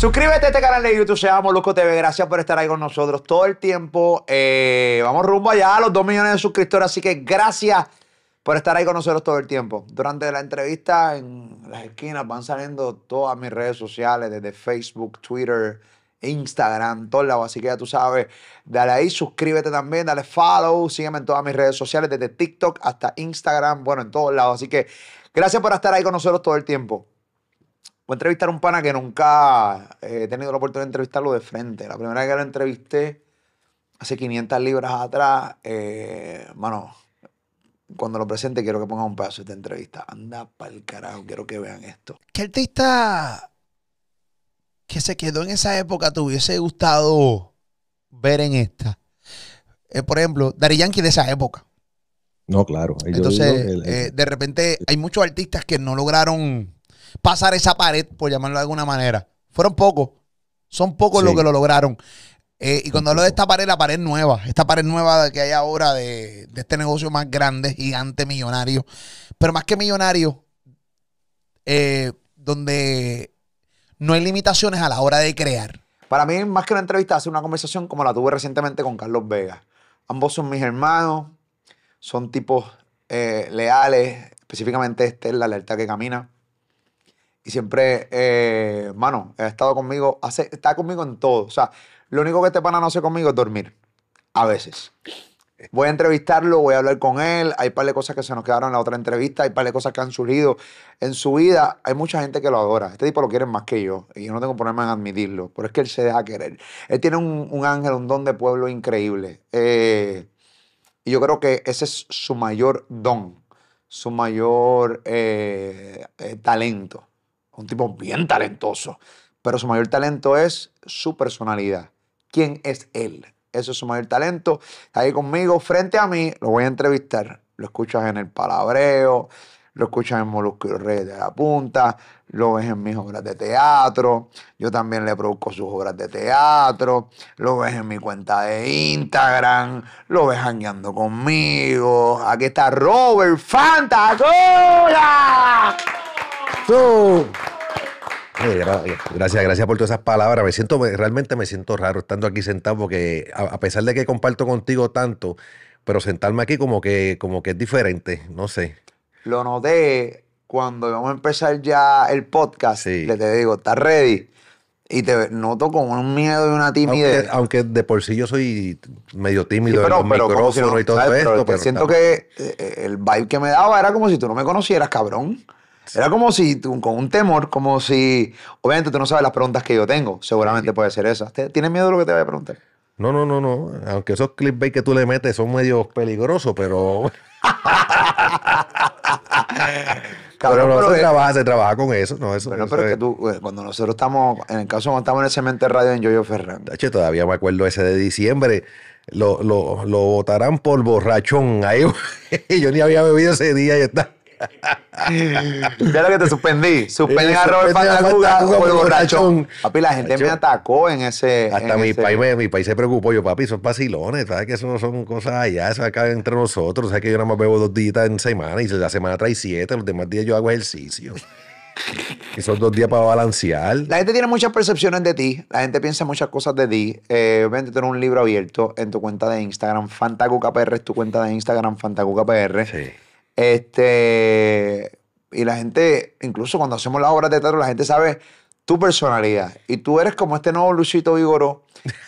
Suscríbete a este canal de YouTube, se llama Molusco TV. Gracias por estar ahí con nosotros todo el tiempo. Eh, vamos rumbo allá a los 2 millones de suscriptores, así que gracias por estar ahí con nosotros todo el tiempo. Durante la entrevista en las esquinas van saliendo todas mis redes sociales, desde Facebook, Twitter, Instagram, todos lados. Así que ya tú sabes, dale ahí, suscríbete también, dale follow, sígueme en todas mis redes sociales, desde TikTok hasta Instagram, bueno, en todos lados. Así que gracias por estar ahí con nosotros todo el tiempo. Voy a entrevistar a un pana que nunca he tenido la oportunidad de entrevistarlo de frente. La primera vez que lo entrevisté, hace 500 libras atrás, eh, mano, cuando lo presente quiero que ponga un pedazo de esta entrevista. Anda pa'l carajo, quiero que vean esto. ¿Qué artista que se quedó en esa época te hubiese gustado ver en esta? Eh, por ejemplo, Dari Yankee de esa época. No, claro. Entonces, digo que el- eh, de repente hay muchos artistas que no lograron pasar esa pared, por llamarlo de alguna manera. Fueron pocos. Son pocos Sí. los que lo lograron. Eh, y cuando hablo de esta pared, la pared nueva, esta pared nueva que hay ahora de, de este negocio más grande, gigante, millonario, pero más que millonario, eh, donde no hay limitaciones a la hora de crear. Para mí, más que una entrevista, hacer una conversación como la tuve recientemente con Carlos Vega. Ambos son mis hermanos, son tipos eh, leales, específicamente este es la alerta que camina. Y siempre, eh, mano, ha estado conmigo, hace, está conmigo en todo. O sea, lo único que este pana no hace conmigo es dormir. A veces. Voy a entrevistarlo, voy a hablar con él. Hay par de cosas que se nos quedaron en la otra entrevista. Hay par de cosas que han surgido en su vida. Hay mucha gente que lo adora. Este tipo lo quiere más que yo. Y yo no tengo problema en admitirlo. Pero es que él se deja querer. Él tiene un, un ángel, un don de pueblo increíble. Eh, y yo creo que ese es su mayor don. Su mayor eh, eh, talento. Un tipo bien talentoso. Pero su mayor talento es su personalidad. ¿Quién es él? Eso es su mayor talento. Ahí conmigo, frente a mí, lo voy a entrevistar. Lo escuchas en el palabreo, lo escuchas en Molusco y Reyes de la Punta, lo ves en mis obras de teatro. Yo también le produzco sus obras de teatro. Lo ves en mi cuenta de Instagram. Lo ves hangueando conmigo. Aquí está Robert Fantacola. Eh, gra- Gracias, gracias por todas esas palabras. Me siento, me- realmente me siento raro estando aquí sentado porque a, a pesar de que comparto contigo tanto, pero sentarme aquí como que, como que es diferente, no sé. Lo noté cuando vamos a empezar ya el podcast. Sí. Le te digo, ¿estás ready? Y te noto con un miedo y una timidez. aunque de por sí yo soy medio Sí, tímido en pero, los pero como si micrófonos no- y todo ¿sabes? esto, Pero pero, siento que eh, el vibe que me daba era como si tú no me conocieras, cabrón. Era como si tú, con un temor, como si. Obviamente tú no sabes las preguntas que yo tengo. Seguramente puede ser esa. ¿Te- ¿Tienes miedo de lo que te voy a preguntar? No, no, no, no. Aunque esos clickbait que tú le metes son medio peligrosos, pero, Cabrón, pero no, pero se que- trabaja, se trabaja con eso. No, eso, Bueno, eso pero es que tú, eh, cuando nosotros estamos, en el caso cuando estamos en el cemento de radio en Yoyo Ferran, Tacho, todavía me acuerdo ese de diciembre. Lo, lo, lo votarán por borrachón. Ahí, yo ni había bebido ese día y está. Ya lo que te suspendí. Eh, a Robert suspendí a Fantacuga Fantacuga por borrachón. Papi, la gente me atacó en ese. Hasta en mi ese- país, me- mi país se preocupó. Yo, papi, son vacilones. ¿Sabes que eso no son cosas allá? Eso acá entre nosotros. ¿Sabes que yo nada más bebo dos días en semana y la semana trae siete? Los demás días yo hago ejercicio. y son dos días para balancear. La gente tiene muchas percepciones de ti. La gente piensa muchas cosas de ti. Eh, obviamente, tú eres un libro abierto en tu cuenta de Instagram. FantacucaPR es tu cuenta de Instagram, FantacucaPR. Sí. Este. Y la gente, incluso cuando hacemos las obras de teatro, la gente sabe tu personalidad. Y tú eres como este nuevo Luisito Vigoró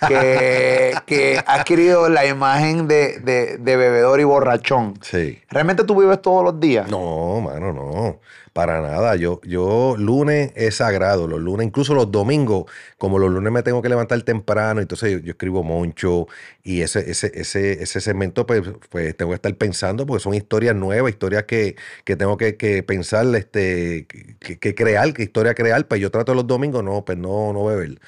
que, que ha adquirido la imagen de, de- de bebedor y borrachón. Sí. ¿Realmente tú vives todos los días? No, mano, no. Para nada. Yo, yo, lunes es sagrado. Los lunes, incluso los domingos, como los lunes me tengo que levantar temprano, entonces yo, yo escribo moncho y ese, ese, ese, ese segmento, pues, pues tengo que estar pensando porque son historias nuevas, historias que, que tengo que, que pensar, este, que, que crear, que historia crear. Pues yo trato los domingos, no, pues no, no beber.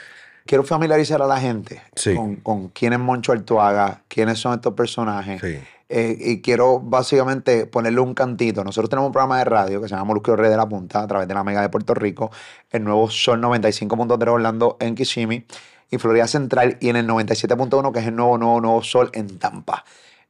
Quiero familiarizar a la gente Sí. con, con quién es Moncho Artuaga, quiénes son estos personajes. Sí. Eh, y quiero básicamente ponerle un cantito. Nosotros tenemos un programa de radio que se llama Molusco Rey de la Punta a través de la Mega de Puerto Rico, el nuevo Sol 95.3 Orlando en Kissimmee y Florida Central y en el 97.1 que es el nuevo, nuevo, nuevo Sol en Tampa.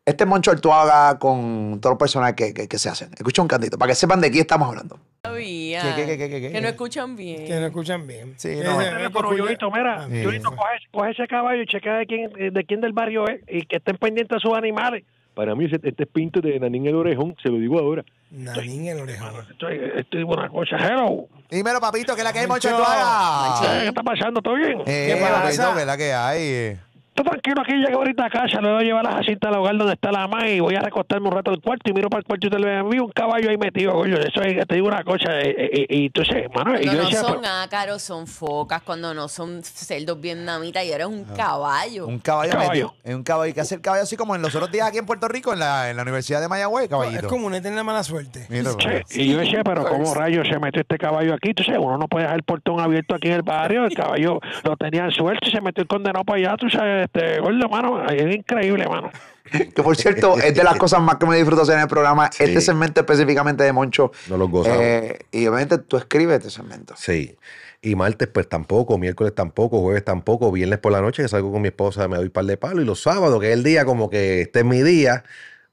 Este es Moncho Artuaga con todos los personajes que, que- que se hacen. Escucha un cantito para que sepan de quién estamos hablando. Sabía. ¿Qué, qué, qué, qué, qué, qué? Que no escuchan bien. Que no escuchan bien. Sí, Ese- no. ese Pero, escucha- Yolito, mira, Sí. Yolito, coge, coge ese caballo y chequea de quién, de quién del barrio es y que estén pendientes de sus animales. Para mí, ese- este es pinto de Nanín el Orejón, se lo digo ahora. Nanín el orejón. Estoy, estoy una cosa, hello. Dímelo, papito, que es la que hay, Moncho. Moncho Artuaga. ¿Qué está pasando? ¿Todo bien? Eh, ¿Qué pasa? papito, que es la que hay. Estoy tranquilo aquí, llegué ahorita a casa, le voy a llevar a Jacinta al hogar donde está la mamá y voy a recostarme un rato al cuarto y miro para el cuarto y te le vi un caballo ahí metido, coño. Eso es, te digo una cosa, eh, eh, y entonces, mano, y Cuando yo no decía, son ácaros, son focas. Cuando no son cerdos vietnamitas y ahora es un caballo. Un caballo, Caballo. metido. Es un caballo. que hace el caballo así como en los otros días aquí en Puerto Rico, en la, en la Universidad de Mayagüez, Es caballito. como una eterna mala suerte. Mira, pues. Sí, y yo decía, pero ¿cómo rayos se metió este caballo aquí? Entonces, uno no puede dejar el portón abierto aquí en el barrio. El caballo lo tenía suelto y se metió el condenado para allá. Tú sabes, este, gordo, mano, es increíble, mano. Que por cierto, es de las cosas más que me disfruto hacer en el programa. Sí. Este segmento específicamente de Moncho. No lo gozamos. Eh, y obviamente tú escribes este segmento. Sí. Y martes, pues tampoco, miércoles tampoco, jueves tampoco, viernes por la noche que salgo con mi esposa, me doy par de palo y los sábados, que es el día como que este es mi día,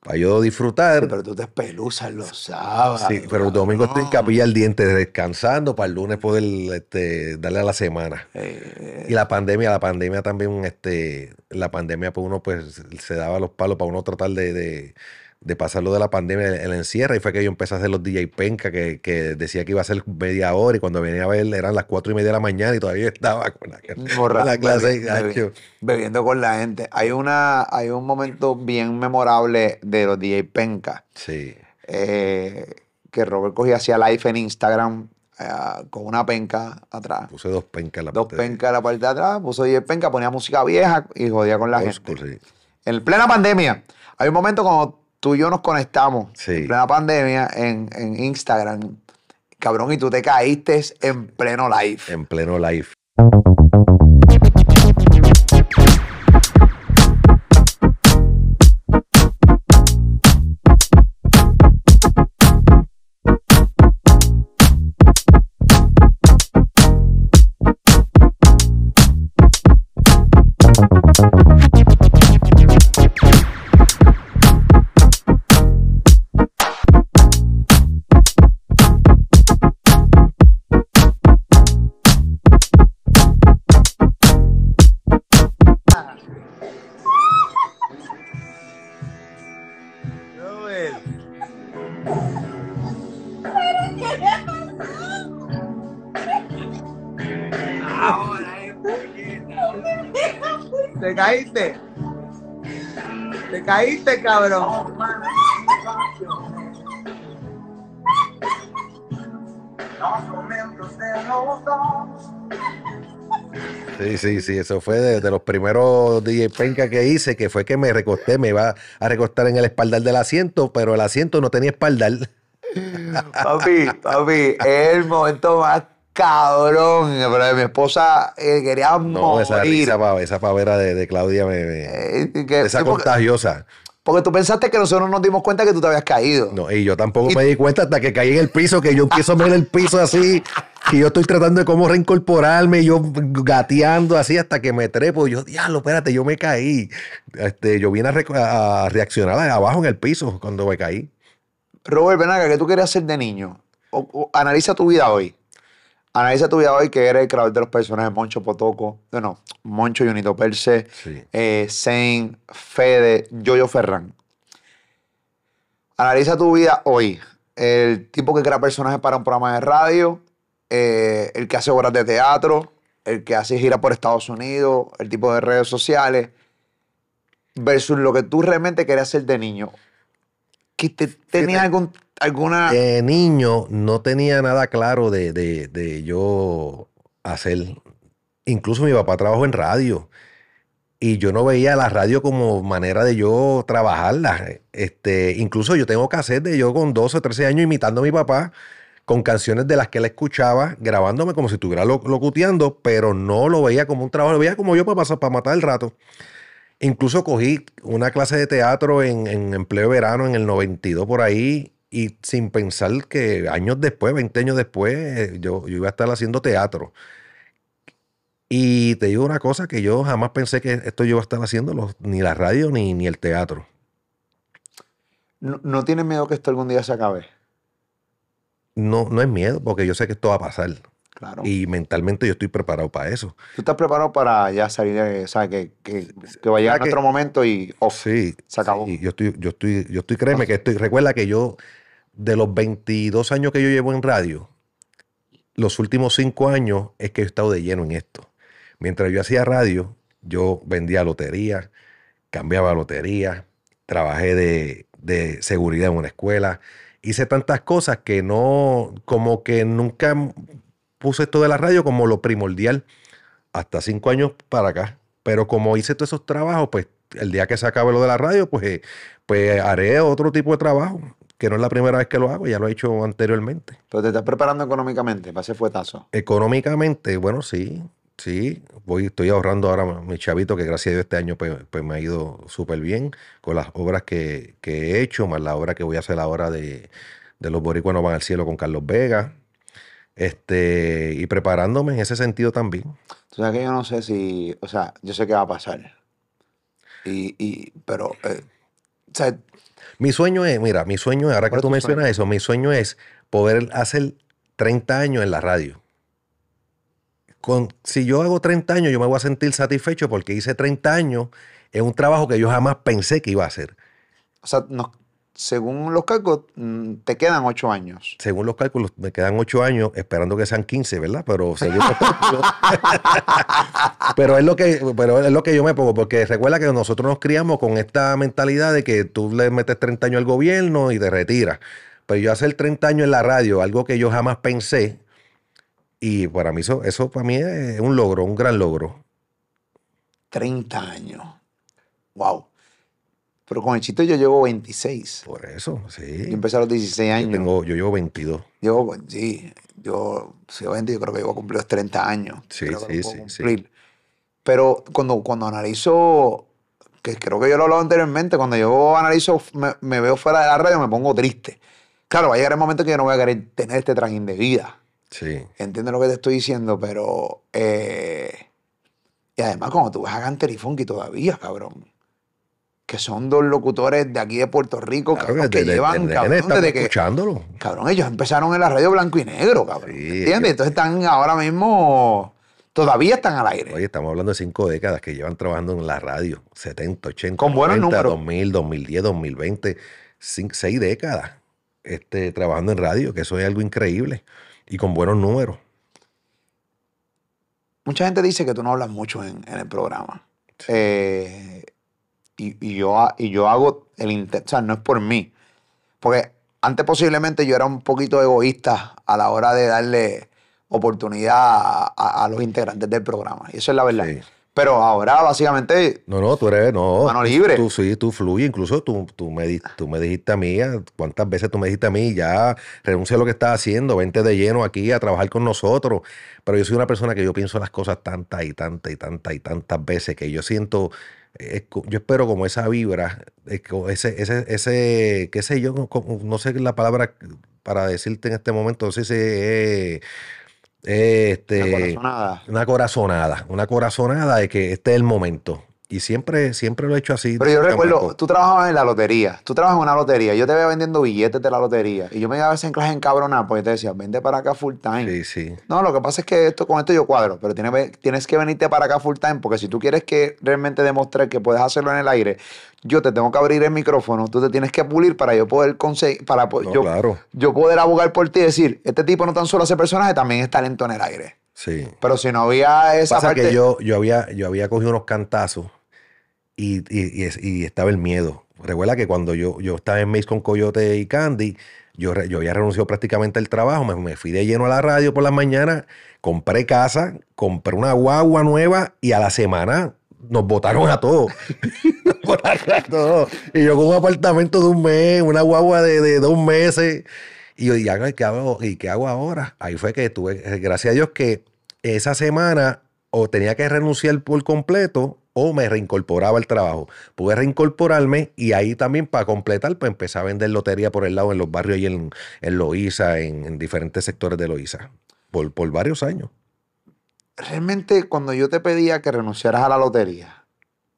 para yo disfrutar. Pero tú te espeluzas los sábados. Sí, pero el domingo estoy en capilla al diente descansando para el lunes poder este, darle a la semana. Eh, Y la pandemia, la pandemia también, este, la pandemia, pues uno pues se daba los palos para uno tratar de, de, de pasarlo de la pandemia, el, el encierro, y fue que yo empecé a hacer los DJ Penca, que, que decía que iba a ser media hora, y cuando venía a ver eran las cuatro y media de la mañana y todavía estaba con la, borra- con la clase. bebiendo con la gente. Hay una, hay un momento bien memorable de los DJ Penca. Sí. eh, que Robert cogía hacía live en Instagram eh, con una penca atrás. Puse dos pencas en la Dos parte de- pencas en la parte de atrás, puso DJ Penca, ponía música vieja y jodía con la gente. sí. En plena pandemia, hay un momento cuando tú y yo nos conectamos, Sí. en plena pandemia, en, en Instagram, cabrón, y tú te caíste en pleno live. En pleno live. Te caíste, cabrón. Sí, sí, sí, eso fue de, de los primeros DJ Penca que hice, que fue que me recosté, me iba a recostar en el espaldar del asiento, pero el asiento no tenía espaldar. Papi, papi, es el momento más cabrón. Pero mi esposa eh, quería No, esa morir. risa, pa- esa pavera de, de Claudia me, me- Eh, que- esa porque, contagiosa. Porque tú pensaste que nosotros nos dimos cuenta que tú te habías caído. No, y yo tampoco Y- me di cuenta hasta que caí en el piso, que yo empiezo a ver el piso así, y yo estoy tratando de cómo reincorporarme, y yo gateando así hasta que me trepo. Y yo, diablo, espérate, yo me caí. Este, yo vine a, reaccionar abajo en el piso cuando me caí. Robert, ven acá, ¿qué tú querías hacer de niño? O- o- analiza tu vida hoy. Analiza tu vida hoy, que eres el creador de los personajes Moncho Potoco, no, Moncho Junito Perse, Sí. eh, Zane, Fede, Yoyo Ferran. Analiza tu vida hoy. El tipo que crea personajes para un programa de radio, eh, el que hace obras de teatro, el que hace gira por Estados Unidos, el tipo de redes sociales, versus lo que tú realmente querías hacer de niño. ¿Que te, ¿Tenías algún, alguna... De niño no tenía nada claro de, de- de yo hacer. Incluso mi papá trabajó en radio y yo no veía la radio como manera de yo trabajarla. Este, incluso yo tengo que hacer de yo con 12 o 13 años imitando a mi papá con canciones de las que él escuchaba, grabándome como si estuviera lo- locuteando, pero no lo veía como un trabajo, lo veía como yo para, pasar, para matar el rato. Incluso cogí una clase de teatro en, en empleo de verano en el 92 por ahí y sin pensar que años después, 20 años después, eh, yo, yo iba a estar haciendo teatro. Y te digo una cosa que yo jamás pensé que esto yo iba a estar haciendo, ni la radio ni, ni el teatro. no, no tienes miedo que esto algún día se acabe. No, no es miedo, porque yo sé que esto va a pasar. Claro. Y mentalmente yo estoy preparado para eso. Tú estás preparado para ya salir, de- ¿sabes? Que, que, que va a llegar ¿Verdad que- nuestro momento y off. Sí. Se acabó. sí, yo estoy, yo estoy, yo estoy, créeme que estoy. Recuerda que yo, de los 22 años que yo llevo en radio, los últimos 5 años es que he estado de lleno en esto. Mientras yo hacía radio, yo vendía lotería, cambiaba lotería, trabajé de, de seguridad en una escuela, hice tantas cosas que no, como que nunca puse esto de la radio como lo primordial hasta cinco años para acá. Pero como hice todos esos trabajos, pues el día que se acabe lo de la radio, pues, eh, pues haré otro tipo de trabajo, que no es la primera vez que lo hago, ya lo he hecho anteriormente. Pero te estás preparando económicamente para ese fuetazo. Económicamente, bueno, sí, sí. Voy, estoy ahorrando ahora mi chavito, que gracias a Dios este año pues, pues me ha ido súper bien con las obras que, que he hecho, más la obra que voy a hacer ahora de, de Los Boricuas no van al cielo con Carlos Vega. Este, y preparándome en ese sentido también. Tú sabes que yo no sé si, o sea, yo sé qué va a pasar. Y, y pero, eh, o sea, Mi sueño es, mira, mi sueño es, ahora que ¿Cuál es tú mencionas sueño? eso, mi sueño es poder hacer 30 años en la radio. Con, si yo hago 30 años, yo me voy a sentir satisfecho porque hice 30 años en un trabajo que yo jamás pensé que iba a hacer. o sea, no- según los cálculos, mm, te quedan ocho años. Según los cálculos, me quedan 8 años, esperando que sean 15, ¿verdad? Pero según los cálculos. pero, es lo que, pero es lo que yo me pongo, porque recuerda que nosotros nos criamos con esta mentalidad de que tú le metes 30 años al gobierno y te retiras. Pero yo hacer 30 años en la radio, algo que yo jamás pensé, y para mí eso, eso para mí es un logro, un gran logro. 30 años. Wow. Pero con el chito yo llevo 26. Por eso, sí. Yo empecé a los 16 Yo, años. tengo, yo llevo 22. Yo, sí, yo, obviamente yo creo que yo voy a cumplir los 30 años. Sí, sí, sí, sí. Pero cuando, cuando analizo, que creo que yo lo he hablado anteriormente, cuando yo analizo, me, me veo fuera de la radio, me pongo triste. Claro, va a llegar el momento que yo no voy a querer tener este trajín de vida. Sí. Entiendes lo que te estoy diciendo, pero... eh, y además cuando tú ves a Ganter y Funky todavía, cabrón. Que son dos locutores de aquí de Puerto Rico, Claro cabrón, que que desde- llevan, desde cabrón, desde que... escuchándolo. Cabrón, ellos empezaron en la radio blanco y negro, cabrón. Sí, ¿Entiendes? yo- Entonces están ahora mismo... Todavía están al aire. Oye, estamos hablando de cinco décadas que llevan trabajando en la radio. 70, 80, Con buenos 90, números. 2000, 2010, 2020. cin- seis décadas este, trabajando en radio, que eso es algo increíble. Y con buenos números. Mucha gente dice que tú no hablas mucho en, en el programa. Eh, y, y yo, y yo hago el intento, o sea, no es por mí. Porque antes posiblemente yo era un poquito egoísta a la hora de darle oportunidad a, a- a los integrantes del programa. Y eso es la verdad. Sí. Pero ahora básicamente No, no, tú eres, no. Mano libre. Tú, sí, tú fluyes. Incluso tú, tú, me, tú me dijiste a mí, ¿cuántas veces tú me dijiste a mí? Ya renuncia a lo que estás haciendo, vente de lleno aquí a trabajar con nosotros. Pero yo soy una persona que yo pienso las cosas tantas y tantas y tantas y tantas veces que yo siento, yo espero como esa vibra, eh, ese, ese, ese, qué sé yo, no sé la palabra para decirte en este momento, no sé si es, eh, este, una corazonada. una corazonada, una corazonada de que este es el momento. Y siempre, siempre lo he hecho así. Pero yo recuerdo, tú trabajabas en la lotería. Tú trabajas en una lotería. Yo te veía vendiendo billetes de la lotería. Y yo me iba a veces en clase encabronada porque te decía, vente para acá full time. Sí, sí. No, lo que pasa es que esto, con esto yo cuadro, pero tienes, tienes que venirte para acá full time porque si tú quieres que realmente demostrar que puedes hacerlo en el aire, yo te tengo que abrir el micrófono, tú te tienes que pulir para yo poder conseguir, para No, yo, claro. yo poder abogar por ti y decir, este tipo no tan solo hace personaje, también es talento en el aire. Sí. Pero si no había esa Pasa parte... que yo, yo, había, yo había cogido unos cantazos y, y- y es- y estaba el miedo. Recuerda que cuando yo, yo estaba en Mace con Coyote y Candy, yo, yo había renunciado prácticamente al trabajo, me, fui de lleno a la radio por las mañanas, compré casa, compré una guagua nueva y a la semana nos votaron a todos. Botaron a todos. Y yo con un apartamento de un mes, una guagua de, de dos meses. Y yo, ¿y qué hago, ¿y qué hago ahora? Ahí fue que tuve, eh, gracias a Dios que esa semana o tenía que renunciar por completo o me reincorporaba al trabajo. Pude reincorporarme y ahí también para completar, pues empecé a vender lotería por el lado en los barrios y en, en Loíza, en, en diferentes sectores de Loíza, por, por varios años. realmente cuando yo te pedía que renunciaras a la lotería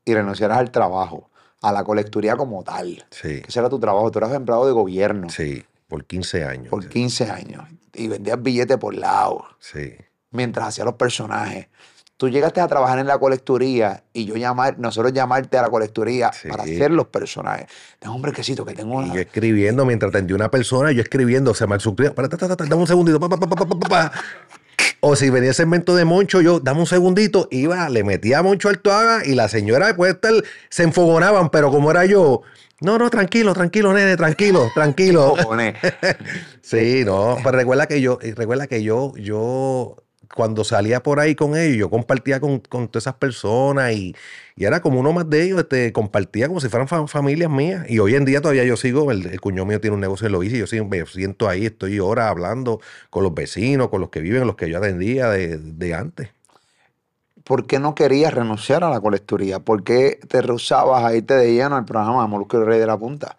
y renunciaras al trabajo, a la colecturía como tal. Sí, Que ese era tu trabajo. Tú eras empleado de gobierno sí, por 15 años. por 15 años y vendías billetes por lado Sí. mientras hacías los personajes. Tú llegaste a trabajar en la colecturía y yo llamar, nosotros llamarte a la colecturía Sí. para hacer los personajes. Tengo un brequecito que tengo Y una... yo escribiendo, mientras atendía una persona, yo escribiendo, se me suscribió, para, ta, ta, ta, ta, dame un segundito, pa, pa, pa. O si venía el segmento de Moncho, yo, dame un segundito, iba, le metía a Moncho al toaga y la señora puede estar, se enfogonaban, pero como era yo, no, no, tranquilo, tranquilo, nene, tranquilo, tranquilo. Sí, no, pero recuerda que yo, recuerda que yo, yo, cuando salía por ahí con ellos, yo compartía con, con todas esas personas y, y era como uno más de ellos, este, compartía como si fueran fa- familias mías. Y hoy en día todavía yo sigo, el, el mío tiene un negocio en Loíza y yo me siento ahí, estoy ahora hablando con los vecinos, con los que viven, los que yo atendía de, de antes. ¿Por qué no querías renunciar a la colecturía? ¿Por qué te rehusabas a irte de lleno al programa Molusco y Rey de la Punta?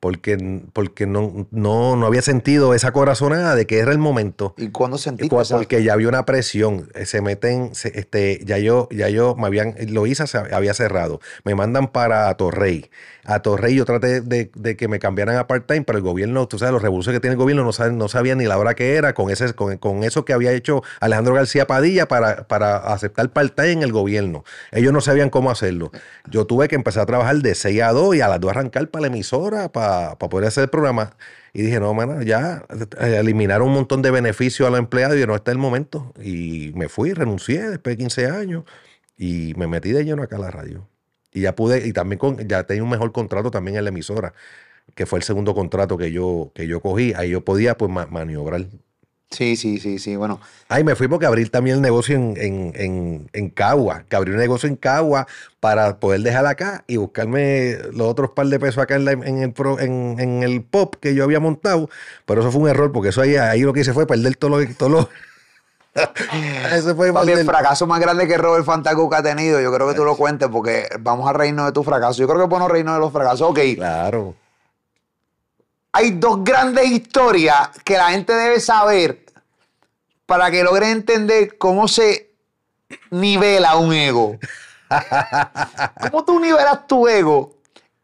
Porque, porque no, no, no había sentido esa corazonada de que era el momento. ¿Y cuándo sentiste Cu- esa- Porque ya había una presión, eh, se meten, se- este, ya yo, ya yo me habían, Loíza se había cerrado, me mandan para Torrey. A Torrey yo traté de, que me cambiaran a part-time, pero el gobierno, tú sabes, los revoluciones que tiene el gobierno no, sabían ni la hora que era con, eso que había hecho Alejandro García Padilla para, aceptar part-time en el gobierno. Ellos no sabían cómo hacerlo. Yo tuve que empezar a trabajar de 6 a 2 y a las 2 arrancar para la emisora para, poder hacer el programa. Y dije, no, mano, ya eh, eliminaron un montón de beneficios a los empleados y no, este es el momento. Y me fui, renuncié después de 15 años y me metí de lleno acá a la radio. Y ya pude, y también con, ya tenía un mejor contrato también en la emisora, que fue el segundo contrato que yo, que yo cogí. Ahí yo podía pues ma- maniobrar. Sí, sí, sí, sí. Bueno, Ay, me fui porque abrí también el negocio en, en, en, en Cagua, que abrí un negocio en Cagua para poder dejar acá y buscarme los otros par de pesos acá en, la- en el, pro- en, en el pop que yo había montado. Pero eso fue un error porque eso ahí, ahí lo que hice fue perder todo lo... Todo lo Ese fue papi, el fracaso más grande que Robert Fantaco ha tenido, yo creo que tú lo cuentes porque vamos a reírnos de tu fracaso. Yo creo que bueno reírnos de los fracasos. Ok, Claro. hay dos grandes historias que la gente debe saber para que logren entender cómo se nivela un ego. ¿Cómo tú nivelas tu ego?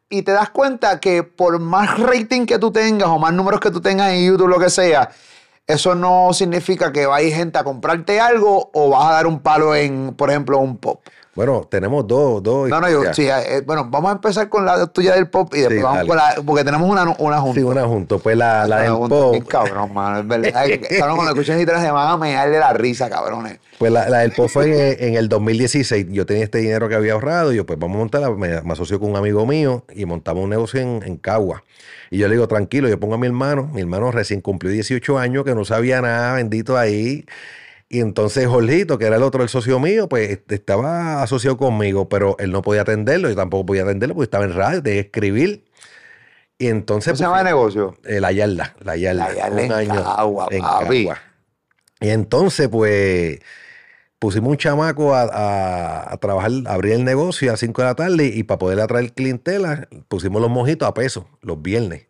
Y te das cuenta que por más rating que tú tengas o más números que tú tengas en YouTube, lo que sea, eso no significa que va a ir gente a comprarte algo o vas a dar un palo en, por ejemplo, un pop. Bueno, tenemos dos, dos. No, no, yo, sí, eh, bueno, vamos a empezar con la tuya del pop y después Sí, vamos dale. con la, porque tenemos una, una junta. Sí, una junto. Pues la, la Una del junta, pop. cabrón, mano, es verdad. Cabrón, cuando escuchan historias de van a mearle la risa, cabrones. Pues la, la del pop fue en, en el 2016. Yo tenía este dinero que había ahorrado y yo, pues vamos a montarla. Me, me asoció con un amigo mío y montamos un negocio en, en Cagua. Y yo le digo, tranquilo, yo pongo a mi hermano. Mi hermano recién cumplió 18 años, que no sabía nada, bendito ahí. Y entonces Jorgito, que era el otro, el socio mío, pues este, estaba asociado conmigo, pero él no podía atenderlo, yo tampoco podía atenderlo porque estaba en radio, tenía que escribir. Y entonces. ¿Cómo se pues, llama el negocio? eh, la yarda, la yarda. La yarda un en año Cagua, en. Cagua. Y entonces, pues, pusimos un chamaco a, a- a trabajar, a abrir el negocio a las 5 de la tarde y para poder atraer clientela, pusimos los mojitos a peso los viernes.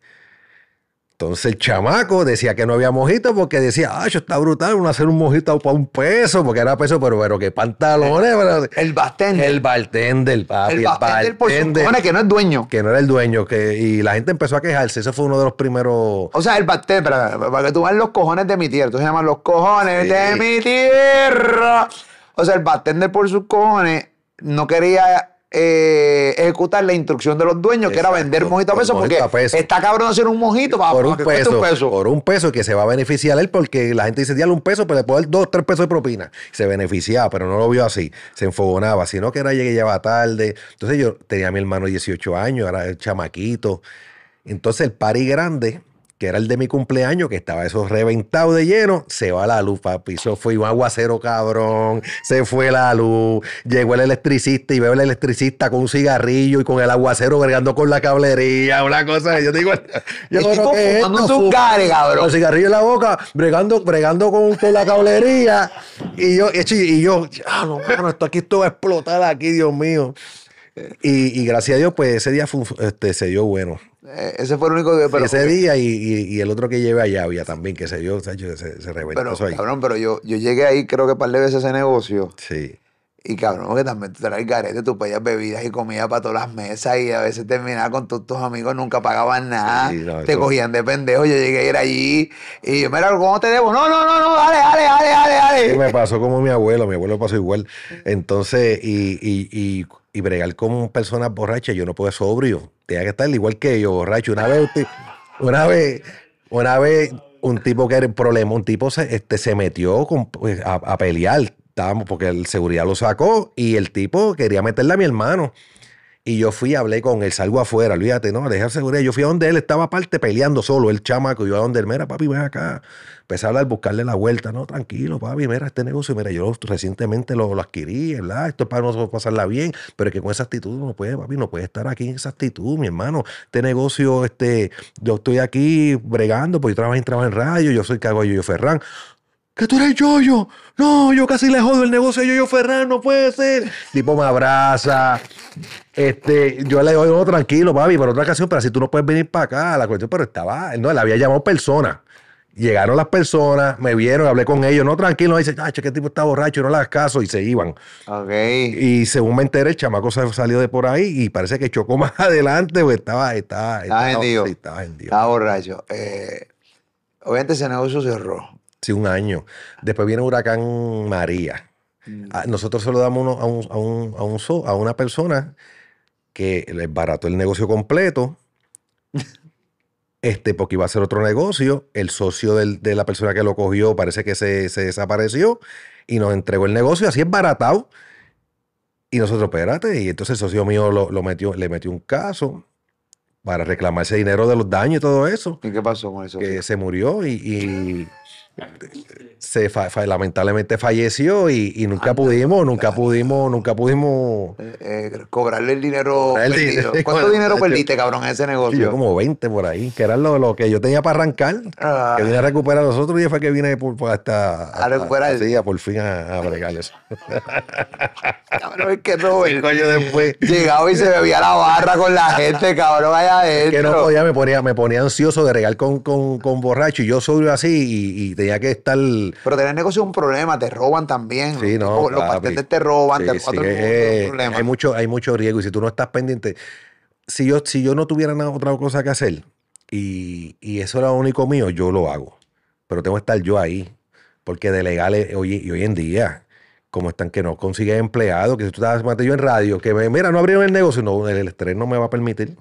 Entonces el chamaco decía que no había mojito porque decía, ah, eso está brutal, uno hacer un mojito para un peso, porque era peso, pero, pero que pantalones. pero- El bartender. el bartender, papi, el el bartender por sus bartender, cojones, que no es dueño. que no era el dueño, que, y la gente empezó a quejarse. Ese fue uno de los primeros. O sea, el bartender, para, para que tú veas los cojones de mi tierra. Entonces se llaman los cojones Sí. de mi tierra. O sea, el bartender por sus cojones no quería eh, ejecutar la instrucción de los dueños, que era vender mojito a peso, porque peso. está cabrón hacer un mojito para, por para un que peso, un peso. por un peso que se va a beneficiar él porque la gente dice, diale un peso, pero le puedo dar dos, tres pesos de propina. Se beneficiaba, pero no lo vio así. Se enfogonaba, sino que era llegué lleva tarde. Entonces yo tenía a mi hermano de 18 años, era el chamaquito. Entonces el party grande, que era el de mi cumpleaños, que estaba eso reventado de lleno, se va la luz, papi. Eso fue un aguacero cabrón, se fue la luz. Llegó el electricista y veo el electricista con un cigarrillo y con el aguacero bregando con la cablería, una cosa. Yo digo, yo creo que fumando esto gares, cabrón. Con el cigarrillo en la boca, bregando, bregando con, con la cablería. Y yo, y yo, ah, no, mano, esto aquí esto va a explotar aquí, Dios mío. Y, y gracias a Dios, pues ese día fue este, se dio bueno. Eh, ese fue el único que. Pero, ese día y, y- y el otro que llevé allá había también, que se dio, se, se, reventó pero, eso ahí. cabrón, pero yo, yo llegué ahí creo que un par de veces ese negocio Sí. Y cabrón, porque también tú traes garete, tú pedías bebidas y comida para todas las mesas y a veces terminabas con todos tus amigos, nunca pagaban nada, Sí, no, te eso- cogían de pendejo. Yo llegué a ir allí y yo, mira, ¿cómo te debo? No, no, no, no, dale, dale, dale, dale, dale. Sí, me pasó como mi abuelo, mi abuelo pasó igual. Entonces, y, y, y, y bregar con personas borrachas, yo no puedo sobrio. Tenía que estar igual que yo, borracho. Una vez, una vez, una vez, un tipo que era el problema, un tipo se, este, se metió con- pues, a, a pelear. Estábamos, porque el seguridad lo sacó y el tipo quería meterle a mi hermano. Y yo fui, hablé con él, salgo afuera, olvídate, no, deja seguridad. Yo fui a donde él estaba aparte peleando solo, el chamaco. Yo a donde él, mira, papi, ven acá. Empecé a hablar, buscarle la vuelta. No, tranquilo, papi, mira, este negocio, mira, yo recientemente lo, adquirí, ¿verdad? Esto es para nosotros pasarla bien, pero es que con esa actitud no puede, papi, no puede estar aquí en esa actitud, mi hermano. Este negocio, este, yo estoy aquí bregando, porque yo trabajo en, trabajo en radio, yo soy cago Yoyo Ferran. Que tú eres Yoyo. No, yo casi le jodo el negocio de Yoyo Ferran, no puede ser. Tipo me abraza. Este, yo le digo, no, tranquilo, papi, por otra ocasión, pero así tú no puedes venir para acá. La cuestión, pero estaba, no, él había llamado personas. Llegaron las personas, me vieron, hablé con ellos, no, tranquilo, dice, ah, qué tipo está borracho, no le hagas caso, y se iban. Ok. Y según me enteré, el chamaco salió de por ahí y parece que chocó más adelante, pues estaba, estaba, Estaba sí, estaba hendido. Estaba borracho. Eh, obviamente ese negocio cerró. Sí, un año. Después viene Huracán María. Ah, Nosotros se lo damos uno- a, un, a, un- a un a una persona que le barató el negocio completo. Este, porque iba a hacer otro negocio. El socio del- de la persona que lo cogió parece que se, se desapareció y nos entregó el negocio. Así es baratado. Y nosotros, espérate. Y entonces el socio mío lo, lo metió, le metió un caso para reclamar ese dinero de los daños y todo eso ¿Y qué pasó con eso? que se murió y, y se fa- fa- lamentablemente falleció y, y nunca pudimos, nunca pudimos, nunca pudimos. Eh, eh, cobrarle el dinero Cobrar el perdido. dinero. ¿Cuánto dinero perdiste, cabrón, en ese negocio? yo como 20 por ahí, que era lo, lo que yo tenía para arrancar, Ah. que vine a recuperar los otros días fue que vine por, por hasta, A recuperar. Sí, a por fin a, a bregar eso. Cabrón, es que Robert Cinco años después. llegaba y se bebía la barra con la gente, cabrón, allá adentro. Que no podía, me ponía, me ponía ansioso de regar con, con, con borracho y yo sobrio así y, y tenía que estar Pero tener negocio es un problema, te roban también. Sí, no. Los, los papi. bartenders te roban, Sí, te sí, es problema. hay, mucho, hay mucho riesgo y si tú no estás pendiente, si yo, si yo no tuviera nada, otra cosa que hacer y, y eso era lo único mío, yo lo hago. Pero tengo que estar yo ahí. Porque de legales hoy, y hoy en día, como están que no consigues empleados, que si tú estás yo en radio, que me, mira, no abrieron el negocio, no, el estrés no me va a permitir.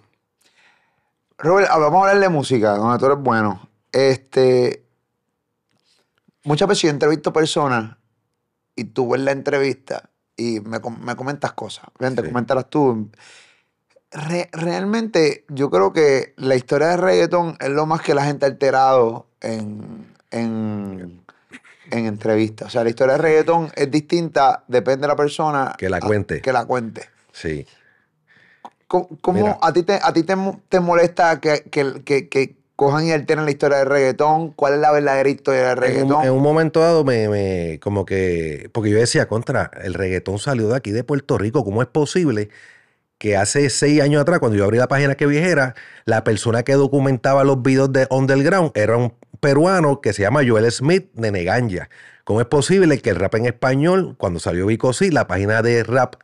Robert, ah, vamos a hablar de música, donde tú eres bueno. Este. Muchas veces yo entrevisto personas y tú ves la entrevista y me, me comentas cosas. Vente, Sí. coméntalas tú. Re- realmente, yo creo que la historia de reggaetón es lo más que la gente ha alterado en, en, en entrevistas. O sea, la historia de reggaetón es distinta, depende de la persona. Que la a- cuente. que la cuente. Sí. ¿Cómo, cómo a ti, te, a ti te, te molesta que, que- que cojan y alteren la historia del reggaetón? ¿Cuál es la verdadera historia del En un, reggaetón? en un momento dado me, me- como que, porque yo decía, contra, el reggaetón salió de aquí de Puerto Rico, ¿cómo es posible que hace seis años atrás, cuando yo abrí la página que viejera, la persona que documentaba los videos de Underground era un peruano que se llama Joel Smith de Neganja? ¿Cómo es posible que el rap en español, cuando salió Vico Sí, la página de rap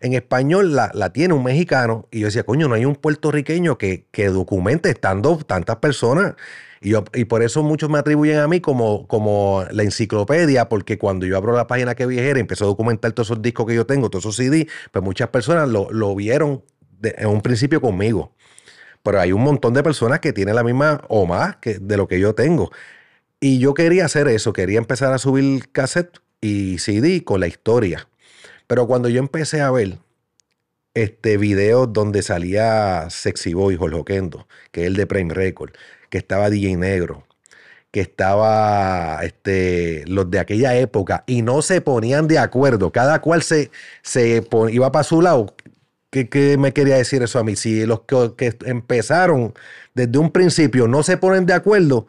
en español la, la tiene un mexicano? Y yo decía, coño, no hay un puertorriqueño que, que documente estando tantas personas. Y, yo, y por eso muchos me atribuyen a mí como, como la enciclopedia, porque cuando yo abro la página que viejera y empecé a documentar todos esos discos que yo tengo, todos esos CD, pues muchas personas lo, lo vieron de- en un principio conmigo. Pero hay un montón de personas que tienen la misma o más que de lo que yo tengo. Y yo quería hacer eso, quería empezar a subir cassette y CD con la historia. Pero cuando yo empecé a ver este videos donde salía Sexy Boy, Jorge Oquendo, que es el de Prime Record, que estaba DJ Negro, que estaba este, los de aquella época y no se ponían de acuerdo, cada cual se, se iba para su lado. ¿Qué, qué me quería decir eso a mí? Si los que, que empezaron desde un principio no se ponen de acuerdo,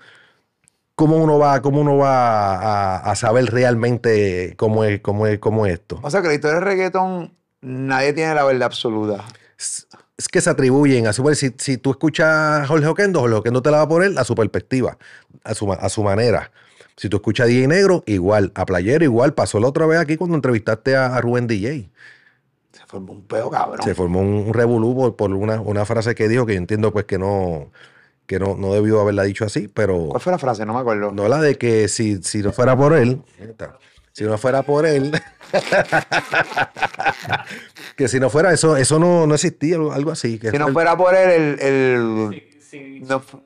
¿cómo uno va, cómo uno va a, a saber realmente cómo es, cómo es, cómo es esto? O sea, que la historia del reggaetón, nadie tiene la verdad absoluta. es que se atribuyen a su si, si tú escuchas a Jorge Oquendo, Jorge Oquendo te la va a poner a su perspectiva, a su, a su manera. Si tú escuchas a DJ Negro, igual. A Playero, igual. Pasó la otra vez aquí cuando entrevistaste a, a Rubén DJ. Se formó un peo, cabrón. Se formó un, un revolú por, por una, una frase que dijo que yo entiendo pues que no, que no, no debió haberla dicho así, pero ¿Cuál fue la frase? No me acuerdo. no la de que si, si no fuera por él, si no fuera por él, que si no fuera eso, eso no, no existía, algo- así. Que si no fue- fuera por él, el. el Si no fu-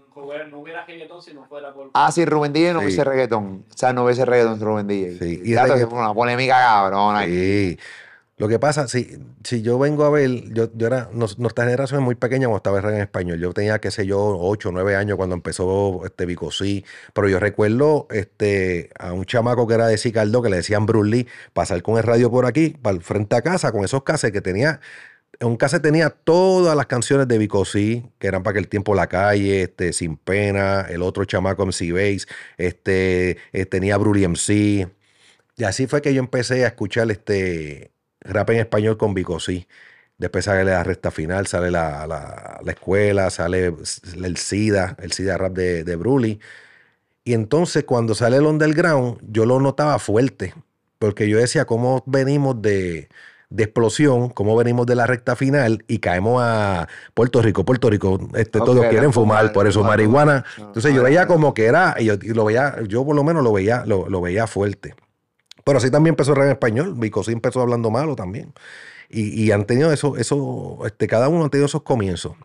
no hubiera reggaetón si no fuera por... ah, sí, Rubén DJ no Sí. hubiese reggaetón. O sea, no hubiese reggaetón Rubén DJ. Sí, Y que fue una polémica cabrona. aquí. Lo que pasa, si, si yo vengo a ver, yo, yo era, nuestra generación es muy pequeña cuando estaba en español. Yo tenía, qué sé yo, 8 o 9 años cuando empezó este Bicosí. Pero yo recuerdo este, a un chamaco que era de Cicardo que le decían Bruce Lee, pasar con el radio por aquí, para frente a casa, con esos cases que tenía. Un cassette tenía todas las canciones de Bicosí, que eran para aquel tiempo La Calle, este, Sin Pena, el otro chamaco MC Bass, este, eh, tenía Brully MC. Y así fue que yo empecé a escuchar este rap en español con Bicosí. Después sale la recta final, sale la, la- la escuela, sale el SIDA, el SIDA rap de, de Brully. Y entonces cuando sale el underground, yo lo notaba fuerte, porque yo decía cómo venimos de, de explosión, cómo venimos de la recta final y caemos a Puerto Rico, Puerto Rico, este, todos quieren fumar, fumar, por eso marihuana. Entonces yo veía como que era, y yo, y lo veía, yo por lo menos lo veía, lo, lo veía fuerte. Pero así también empezó el rap en español, Bicosí empezó hablando malo también. Y, y han tenido eso, eso, este, cada uno ha tenido esos comienzos.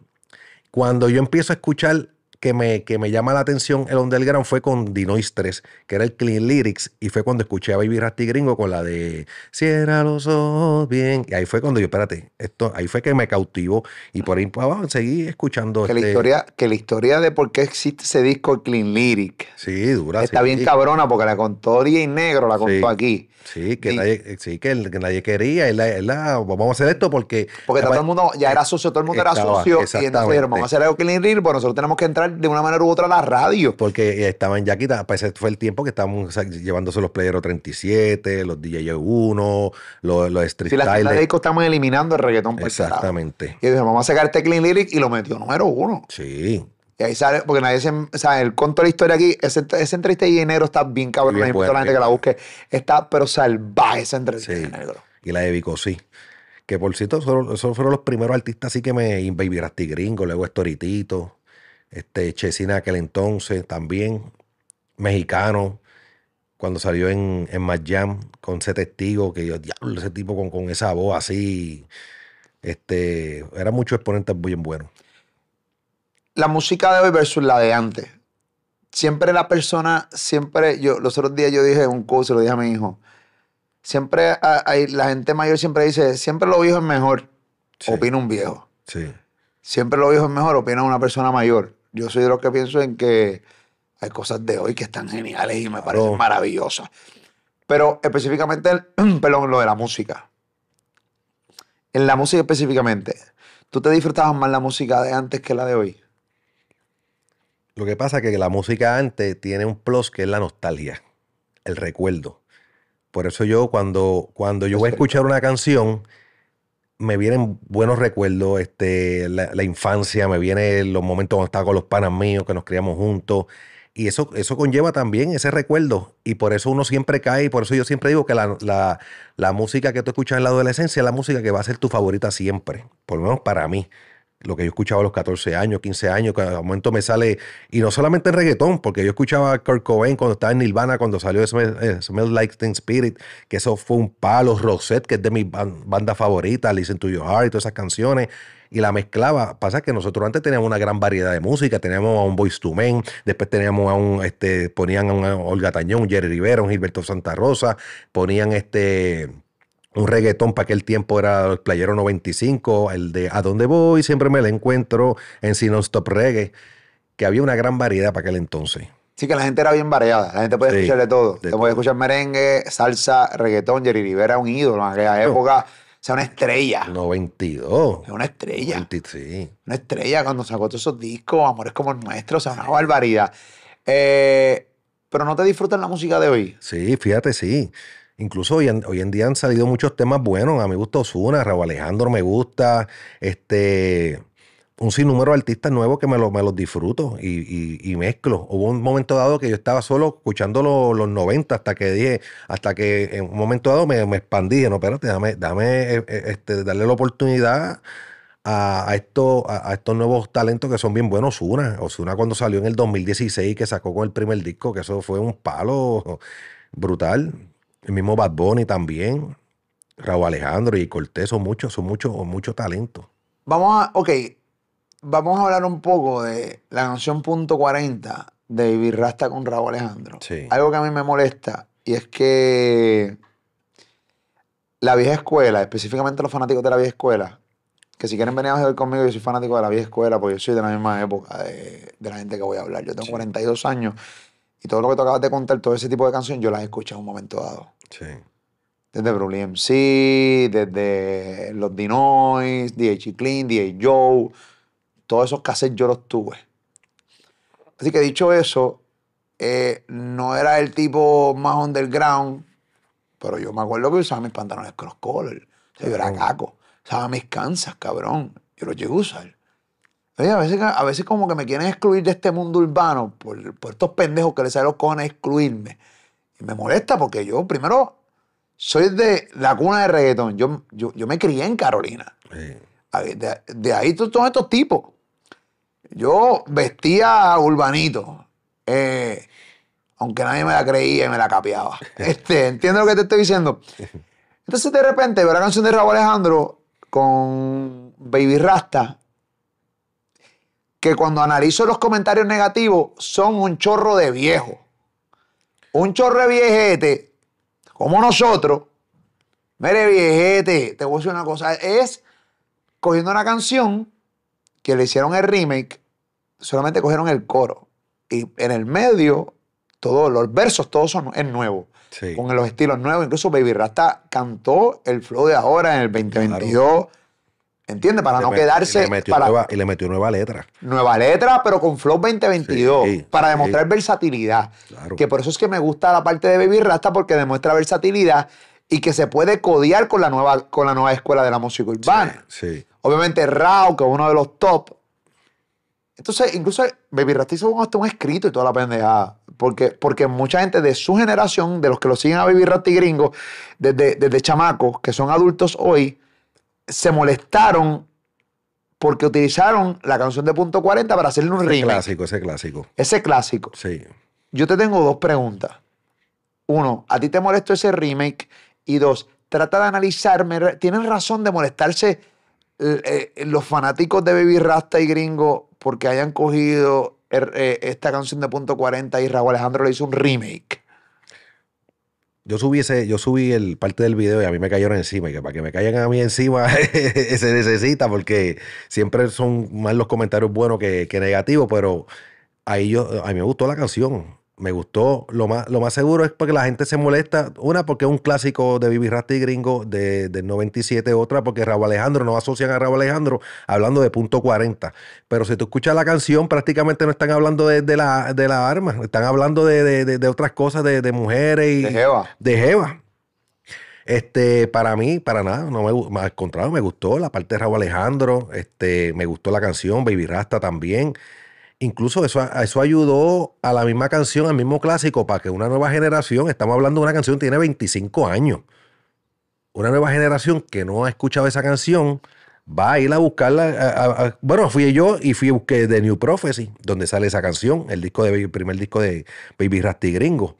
Cuando yo empiezo a escuchar que me, que me llama la atención el underground fue con Dinois 3, que era el Clean Lyrics, y fue cuando escuché a Baby Rasty Gringo con la de Cierra los ojos bien. Y ahí fue cuando yo, espérate, esto, ahí fue que me cautivó. Y por ahí para abajo seguí escuchando. Que, la este- historia, que la historia de por qué existe ese disco Clean Lyric Sí, dura. está sí. bien cabrona porque la contó DJ Negro, la contó Sí. aquí. Sí, que, Y- nadie, sí, que, el- que nadie quería. él la- él vamos a hacer esto porque. Porque todo el mundo ya era socio, todo el mundo era socio. Y entonces dijeron, vamos a hacer algo Clean Lyric, pues nosotros tenemos que entrar de una manera u otra la radio. Porque estaban ya quitados. Pues ese fue el tiempo que estábamos llevándose los Playero 37, los DJ 1, los, los Street Si las tiendas de Style. discos estamos eliminando el reggaetón. Exactamente. Y dijeron, vamos a sacar este Clean Lyric y lo metió número uno. Sí. Y ahí sale, porque nadie se. O sea, el conto de la historia aquí, ese, esa entrevista de DJ Negro está bien cabrón. Bien Ahí invito a la gente que la busque. Está, pero salvaje esa entrevista Sí. de Negro. Y la de Vico, sí. Que por cierto, esos fueron los primeros artistas así que me. Baby Rasty Gringo, luego Storitito, este Chesina aquel entonces también, mexicano, cuando salió en, en Mad Jam con ese testigo, que yo, diablo, ese tipo con, con esa voz así. Este, eran muchos exponentes bien buenos. La música de hoy versus la de antes. Siempre la persona, siempre, yo, los otros días yo dije en un curso, lo dije a mi hijo. Siempre hay, la gente mayor siempre dice, siempre lo viejo es mejor, Sí. opina un viejo. Sí. Siempre lo viejo es mejor, opina una persona mayor. Yo soy de los que pienso en que hay cosas de hoy que están geniales y me parecen maravillosas. Pero específicamente, el- perdón, lo de la música. En la música específicamente, ¿tú te disfrutabas más la música de antes que la de hoy? Lo que pasa es que la música antes tiene un plus que es la nostalgia, el recuerdo. Por eso yo cuando, cuando yo voy a escuchar una canción, me vienen buenos recuerdos, este, la, la infancia, me vienen los momentos cuando estaba con los panas míos, que nos criamos juntos. Y eso, eso conlleva también ese recuerdo. Y por eso uno siempre cae, y por eso yo siempre digo que la, la- la música que tú escuchas en la adolescencia es la música que va a ser tu favorita siempre. Por lo menos para mí lo que yo escuchaba a los 14 años, 15 años, que al momento me sale, y no solamente en reggaetón, porque yo escuchaba a Kurt Cobain cuando estaba en Nirvana, cuando salió Smell, eh, Smell Like Teen Spirit, que eso fue un palo, Rosette, que es de mi ban- banda favorita, Listen to Your Heart, y todas esas canciones, y la mezclaba. Pasa que nosotros antes teníamos una gran variedad de música, teníamos a un Boyz II Men, después teníamos a un, este, ponían a Olga Tañón, Jerry Rivera, un Gilberto Santa Rosa, ponían este un reggaetón para aquel tiempo era el Playero 95, el de A dónde voy, siempre me la encuentro en Si Stop Reggae, que había una gran variedad para aquel entonces. Sí, que la gente era bien variada. La gente podía Sí, escuchar de todo. de Te podía escuchar merengue, salsa, reggaetón. Jerry Rivera un ídolo en aquella época. O sea, una estrella. 92. Es una estrella. 20, sí. Una estrella cuando sacó todos esos discos, Amores como el nuestro. O sea, una barbaridad. Eh, pero no te disfrutas la música de hoy. Sí, fíjate, sí. Incluso hoy en, hoy en día han salido muchos temas buenos. A mí gusta Osuna, Raúl Alejandro me gusta. Este, un sinnúmero de artistas nuevos que me, lo- me los disfruto y, y- mezclo. Hubo un momento dado que yo estaba solo escuchando lo- los 90 hasta que dije, hasta que en un momento dado me, me expandí. No, espérate, dame, dame eh, eh, este, darle la oportunidad a, a estos, a, a estos nuevos talentos que son bien buenos. Osuna, Osuna cuando salió en el 2016 que sacó con el primer disco, que eso fue un palo brutal. El mismo Bad Bunny también. Raúl Alejandro y Cortés son muchos, son muchos, mucho talento. Vamos a, ok, vamos a hablar un poco de la canción Punto 40 de Baby Rasta con Raúl Alejandro. Sí. Algo que a mí me molesta y es que la vieja escuela, específicamente los fanáticos de la vieja escuela, que si quieren venir a ver conmigo, yo soy fanático de la vieja escuela porque yo soy de la misma época de, de la gente que voy a hablar. Yo tengo 42 años y todo lo que tú acabas de contar, todo ese tipo de canciones, yo las escuché en un momento dado. Sí. Desde Brulee MC, desde los Dinois, DJ Clean, DJ Joe, todos esos cassettes yo los tuve. Así que dicho eso, eh, no era el tipo más underground, pero yo me acuerdo que usaba mis pantalones cross color. O sea, yo era caco. Usaba mis Kansas, cabrón. Yo los llegué a usar. Oye, a veces, a veces como que me quieren excluir de este mundo urbano por, por estos pendejos que les salen los cojones a excluirme. Y me molesta porque yo, primero, soy de la cuna de reggaetón. Yo, yo, yo me crié en Carolina. Sí. De, de ahí to- todos estos tipos. Yo vestía urbanito. eh, aunque nadie me la creía y me la capeaba. Este, ¿Entiendes lo que te estoy diciendo? Entonces, de repente, veo la canción de Raúl Alejandro con Baby Rasta, que cuando analizo los comentarios negativos son un chorro de viejo. Un chorro de viejete, como nosotros. Mire, viejete, te voy a decir una cosa. Es cogiendo una canción que le hicieron el remake, solamente cogieron el coro. Y en el medio, todos los versos, todos son es nuevo. Sí. Con los estilos nuevos. Incluso Baby Rasta cantó el flow de ahora en el 2022. ¿Entiendes? Para Le no met- quedarse. Y le, metió para, nueva, y le metió nueva letra. Nueva letra, pero con Flow 2022. Sí, para sí. demostrar versatilidad. Claro. Que por eso es que me gusta la parte de Baby Rasta, porque demuestra versatilidad y que se puede codear con la nueva, con la nueva escuela de la música urbana. Sí. Obviamente Rao, que es uno de los top. Entonces, incluso Baby Rasta hizo hasta un escrito y toda la pendejada. Porque, porque mucha gente de su generación, de los que lo siguen a Baby Rasta y Gringo, desde, desde chamacos, que son adultos hoy, se molestaron porque utilizaron la canción de Punto 40 para hacerle un Ese remake. clásico, ese clásico. Ese clásico. Sí. Yo te tengo dos preguntas. Uno, ¿a ti te molestó ese remake? Y dos, trata de analizarme. ¿Tienen razón de molestarse eh, eh, los fanáticos de Baby Rasta y Gringo porque hayan cogido er- eh, esta canción de Punto 40 y Raúl Alejandro le hizo un remake? Yo subí ese, yo subí el parte del video y a mí me cayeron encima. Y que para que me caigan a mí encima se necesita, porque siempre son más los comentarios buenos que, que negativos, pero ahí yo, a mí me gustó la canción. Me gustó, lo más, lo más seguro es porque la gente se molesta. Una, porque es un clásico de Bibi Rasta y Gringo de, del 97. Otra, porque Raúl Alejandro, no asocian a Raúl Alejandro hablando de punto 40. Pero si tú escuchas la canción, prácticamente no están hablando de, de la, de la arma. Están hablando de, de- otras cosas, de, de mujeres y De Jeva. de Jeva. Este, para mí, para nada, no me, al contrario, me gustó la parte de Raúl Alejandro, este, me gustó la canción, Baby Rasta también. Incluso eso, eso ayudó a la misma canción, al mismo clásico, para que una nueva generación, estamos hablando de una canción que tiene 25 años, una nueva generación que no ha escuchado esa canción, va a ir a buscarla. bueno, fui yo y fui a buscar The New Prophecy, donde sale esa canción, el disco de primer disco de Baby Rasta y Gringo.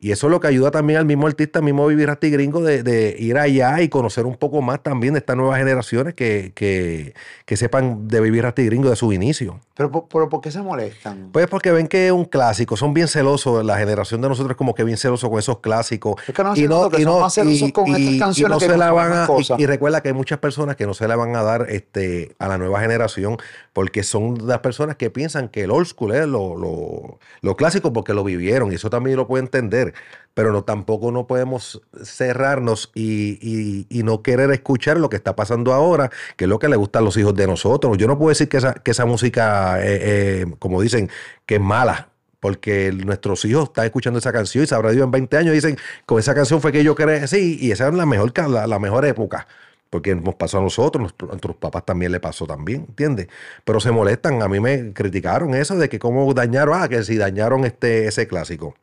Y eso es lo que ayuda también al mismo artista, al mismo Baby Rasta y Gringo, de, de ir allá y conocer un poco más también de estas nuevas generaciones que, que, que sepan de Baby Rasta y Gringo de su inicio. Pero, por- pero ¿por qué se molestan? Pues porque ven que es un clásico, son bien celosos, la generación de nosotros es como que bien celoso con esos clásicos. Es que no se nota que son más celosos con estas canciones no que se la van a, y, y recuerda que hay muchas personas que no se la van a dar este, a la nueva generación porque son las personas que piensan que el old school es lo, lo, lo clásico porque lo vivieron y eso también lo puedo entender. Pero no, tampoco no podemos cerrarnos y, y- no querer escuchar lo que está pasando ahora, que es lo que le gusta a los hijos de nosotros. Yo no puedo decir que esa, que esa música, eh, eh, como dicen, que es mala, porque nuestros hijos están escuchando esa canción y sabrá Dios en 20 años dicen, con esa canción fue que yo crecí y esa es la mejor, la, la mejor época. Porque nos pasó a nosotros, nos- a nuestros papás también le pasó también, ¿entiendes? Pero se molestan, a mí me criticaron eso de que cómo dañaron, ah, que si dañaron este, ese clásico.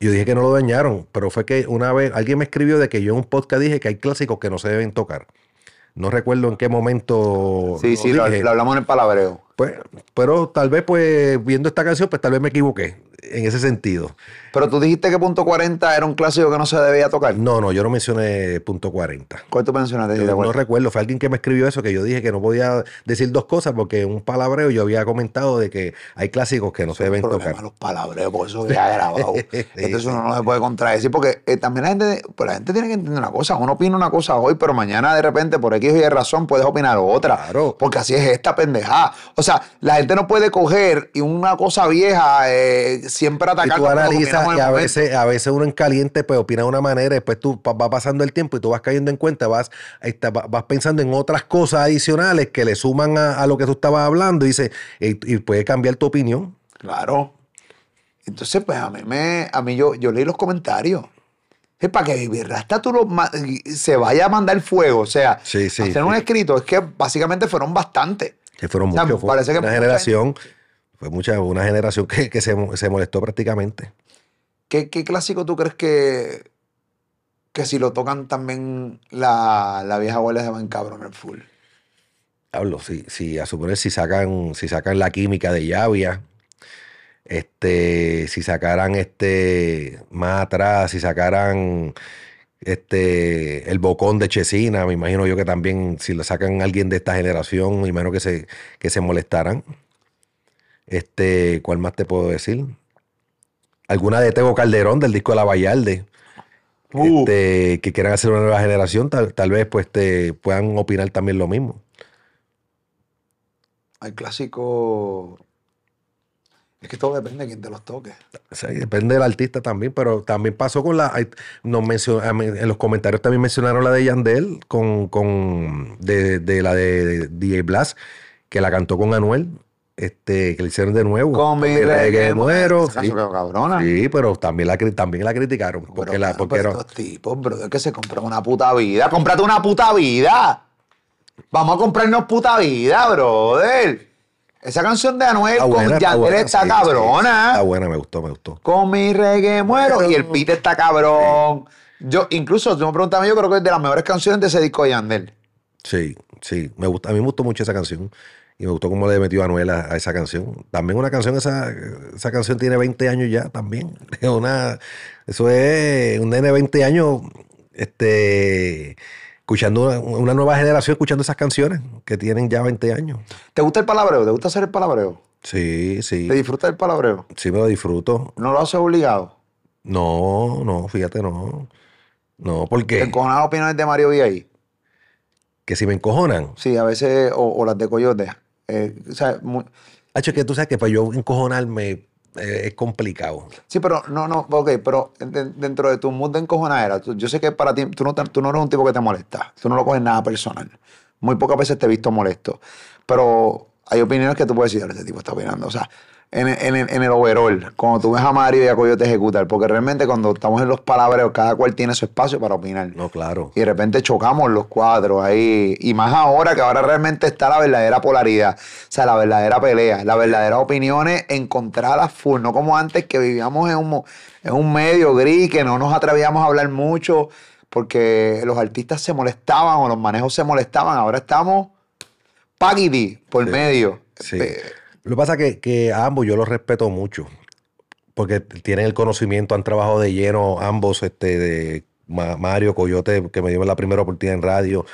Yo dije que no lo dañaron, pero fue que una vez alguien me escribió de que yo en un podcast dije que hay clásicos que no se deben tocar. No recuerdo en qué momento. Sí, sí, lo, lo hablamos en el palabreo. Pues, pero tal vez, pues, viendo esta canción, pues tal vez me equivoqué en ese sentido. Pero tú dijiste que punto 40 era un clásico que no se debía tocar. No, no, yo no mencioné punto 40. ¿Cuál tú mencionaste? Yo ¿Te no recuerdo, fue alguien que me escribió eso, que yo dije que no podía decir dos cosas porque un palabreo yo había comentado de que hay clásicos que no se deben tocar. los palabreos, porque eso ya grabado. Entonces uno no se puede contradecir, porque eh, también la gente, pues la gente tiene que entender una cosa. Uno opina una cosa hoy, pero mañana de repente, por X o Y razón, puedes opinar otra. Claro. Porque así es esta pendejada. O sea, la gente no puede coger y una cosa vieja eh, siempre Y atacar tú lo que analizas y a veces, a veces uno en caliente pues opina de una manera, después tú pa- va pasando el tiempo y tú vas cayendo en cuenta, vas, va- vas pensando en otras cosas adicionales que le suman a, a lo que tú estabas hablando y, dice, y, y puede cambiar tu opinión. Claro. Entonces, pues a mí, me, a mí yo, yo leí los comentarios. Es para que Baby Rasta tú lo se vaya a mandar fuego. O sea, Sí, sí, hacer un escrito. Es que básicamente fueron bastantes. Que fueron O sea, muchos, fue parece que una generación, fue mucha, una generación que, que se, se molestó prácticamente. ¿Qué, qué clásico tú crees que, que si lo tocan también la, la vieja abuela se va en cabrón el full? Hablo, si, si a suponer si sacan, si sacan la química de Llavia, este, si sacaran este más atrás, si sacaran este el bocón de Chesina, me imagino yo que también si lo sacan alguien de esta generación, me imagino que se, que se molestarán. Este, ¿cuál más te puedo decir? Alguna de Tego Calderón del disco de la Vallarde. Uh. este, que quieran hacer una nueva generación, tal, tal vez pues te puedan opinar también lo mismo. Hay clásico. Es que todo depende de quién te los toque. Sea, depende del artista también, pero también pasó con la. Nos mencio- a mí- en los comentarios también mencionaron la de Yandel, con, con de, de la de DJ Blast, que la cantó con Anuel, este, que le hicieron de nuevo. Con mi reggae muero. Sí, cabrona. Pero también la, también la criticaron. Pero, Porque, la, pero era- estos tipos, bro, es que se compran una puta vida. ¡Cómprate una puta vida! Vamos a comprarnos puta vida, brother. Esa canción de Anuel con buena, está Yandel buena, está sí, cabrona. sí, está buena, me gustó, me gustó. Con mi reggae muero. Y el beat está cabrón. Yo, incluso, tú me preguntas a mí, yo creo que es de las mejores canciones de ese disco de Yandel. Sí, sí. Me gusta, a mí me gustó mucho esa canción. Y me gustó cómo le metió Anuel a, a esa canción. También una canción, esa, esa canción tiene 20 años ya también. Es Una, eso es un nene de 20 años este, escuchando una, una nueva generación escuchando esas canciones que tienen ya 20 años. ¿Te gusta el palabreo? ¿Te gusta hacer el palabreo? Sí, sí. ¿Te disfrutas el palabreo? Sí me lo disfruto. ¿No lo haces obligado? No, no, fíjate, no. No, ¿Te porque encojonan las opiniones de Mario ahí? que si me encojonan. Sí, a veces, o, o las de Coyote. Eh, o sea, mu- Hacho, que tú sabes que para yo encojonarme eh, es complicado. Sí, pero no, no, ok, pero de- dentro de tu mood de encojonadera, tú- yo sé que para ti, tú no, tú no eres un tipo que te molesta, tú no lo coges nada personal. Muy pocas veces te he visto molesto, pero hay opiniones que tú puedes decir, este tipo está opinando. O sea, en, el- en, en el overall, cuando tú ves a Mario y a Coyote ejecutar, porque realmente cuando estamos en los palabreos, cada cual tiene su espacio para opinar. No, claro. Y de repente chocamos los cuatro ahí. Y más ahora que ahora realmente está la verdadera polaridad. O sea, la verdadera pelea, las verdaderas opiniones encontradas full. No como antes que vivíamos en un, en un medio gris, que no nos atrevíamos a hablar mucho porque los artistas se molestaban o los manejos se molestaban. Ahora estamos paquiti por Sí. medio. Sí. Eh, Lo que pasa es que, que a ambos yo los respeto mucho. Porque tienen el conocimiento, han trabajado de lleno ambos, este, de Ma- Mario Coyote, que me dio la primera oportunidad en radio.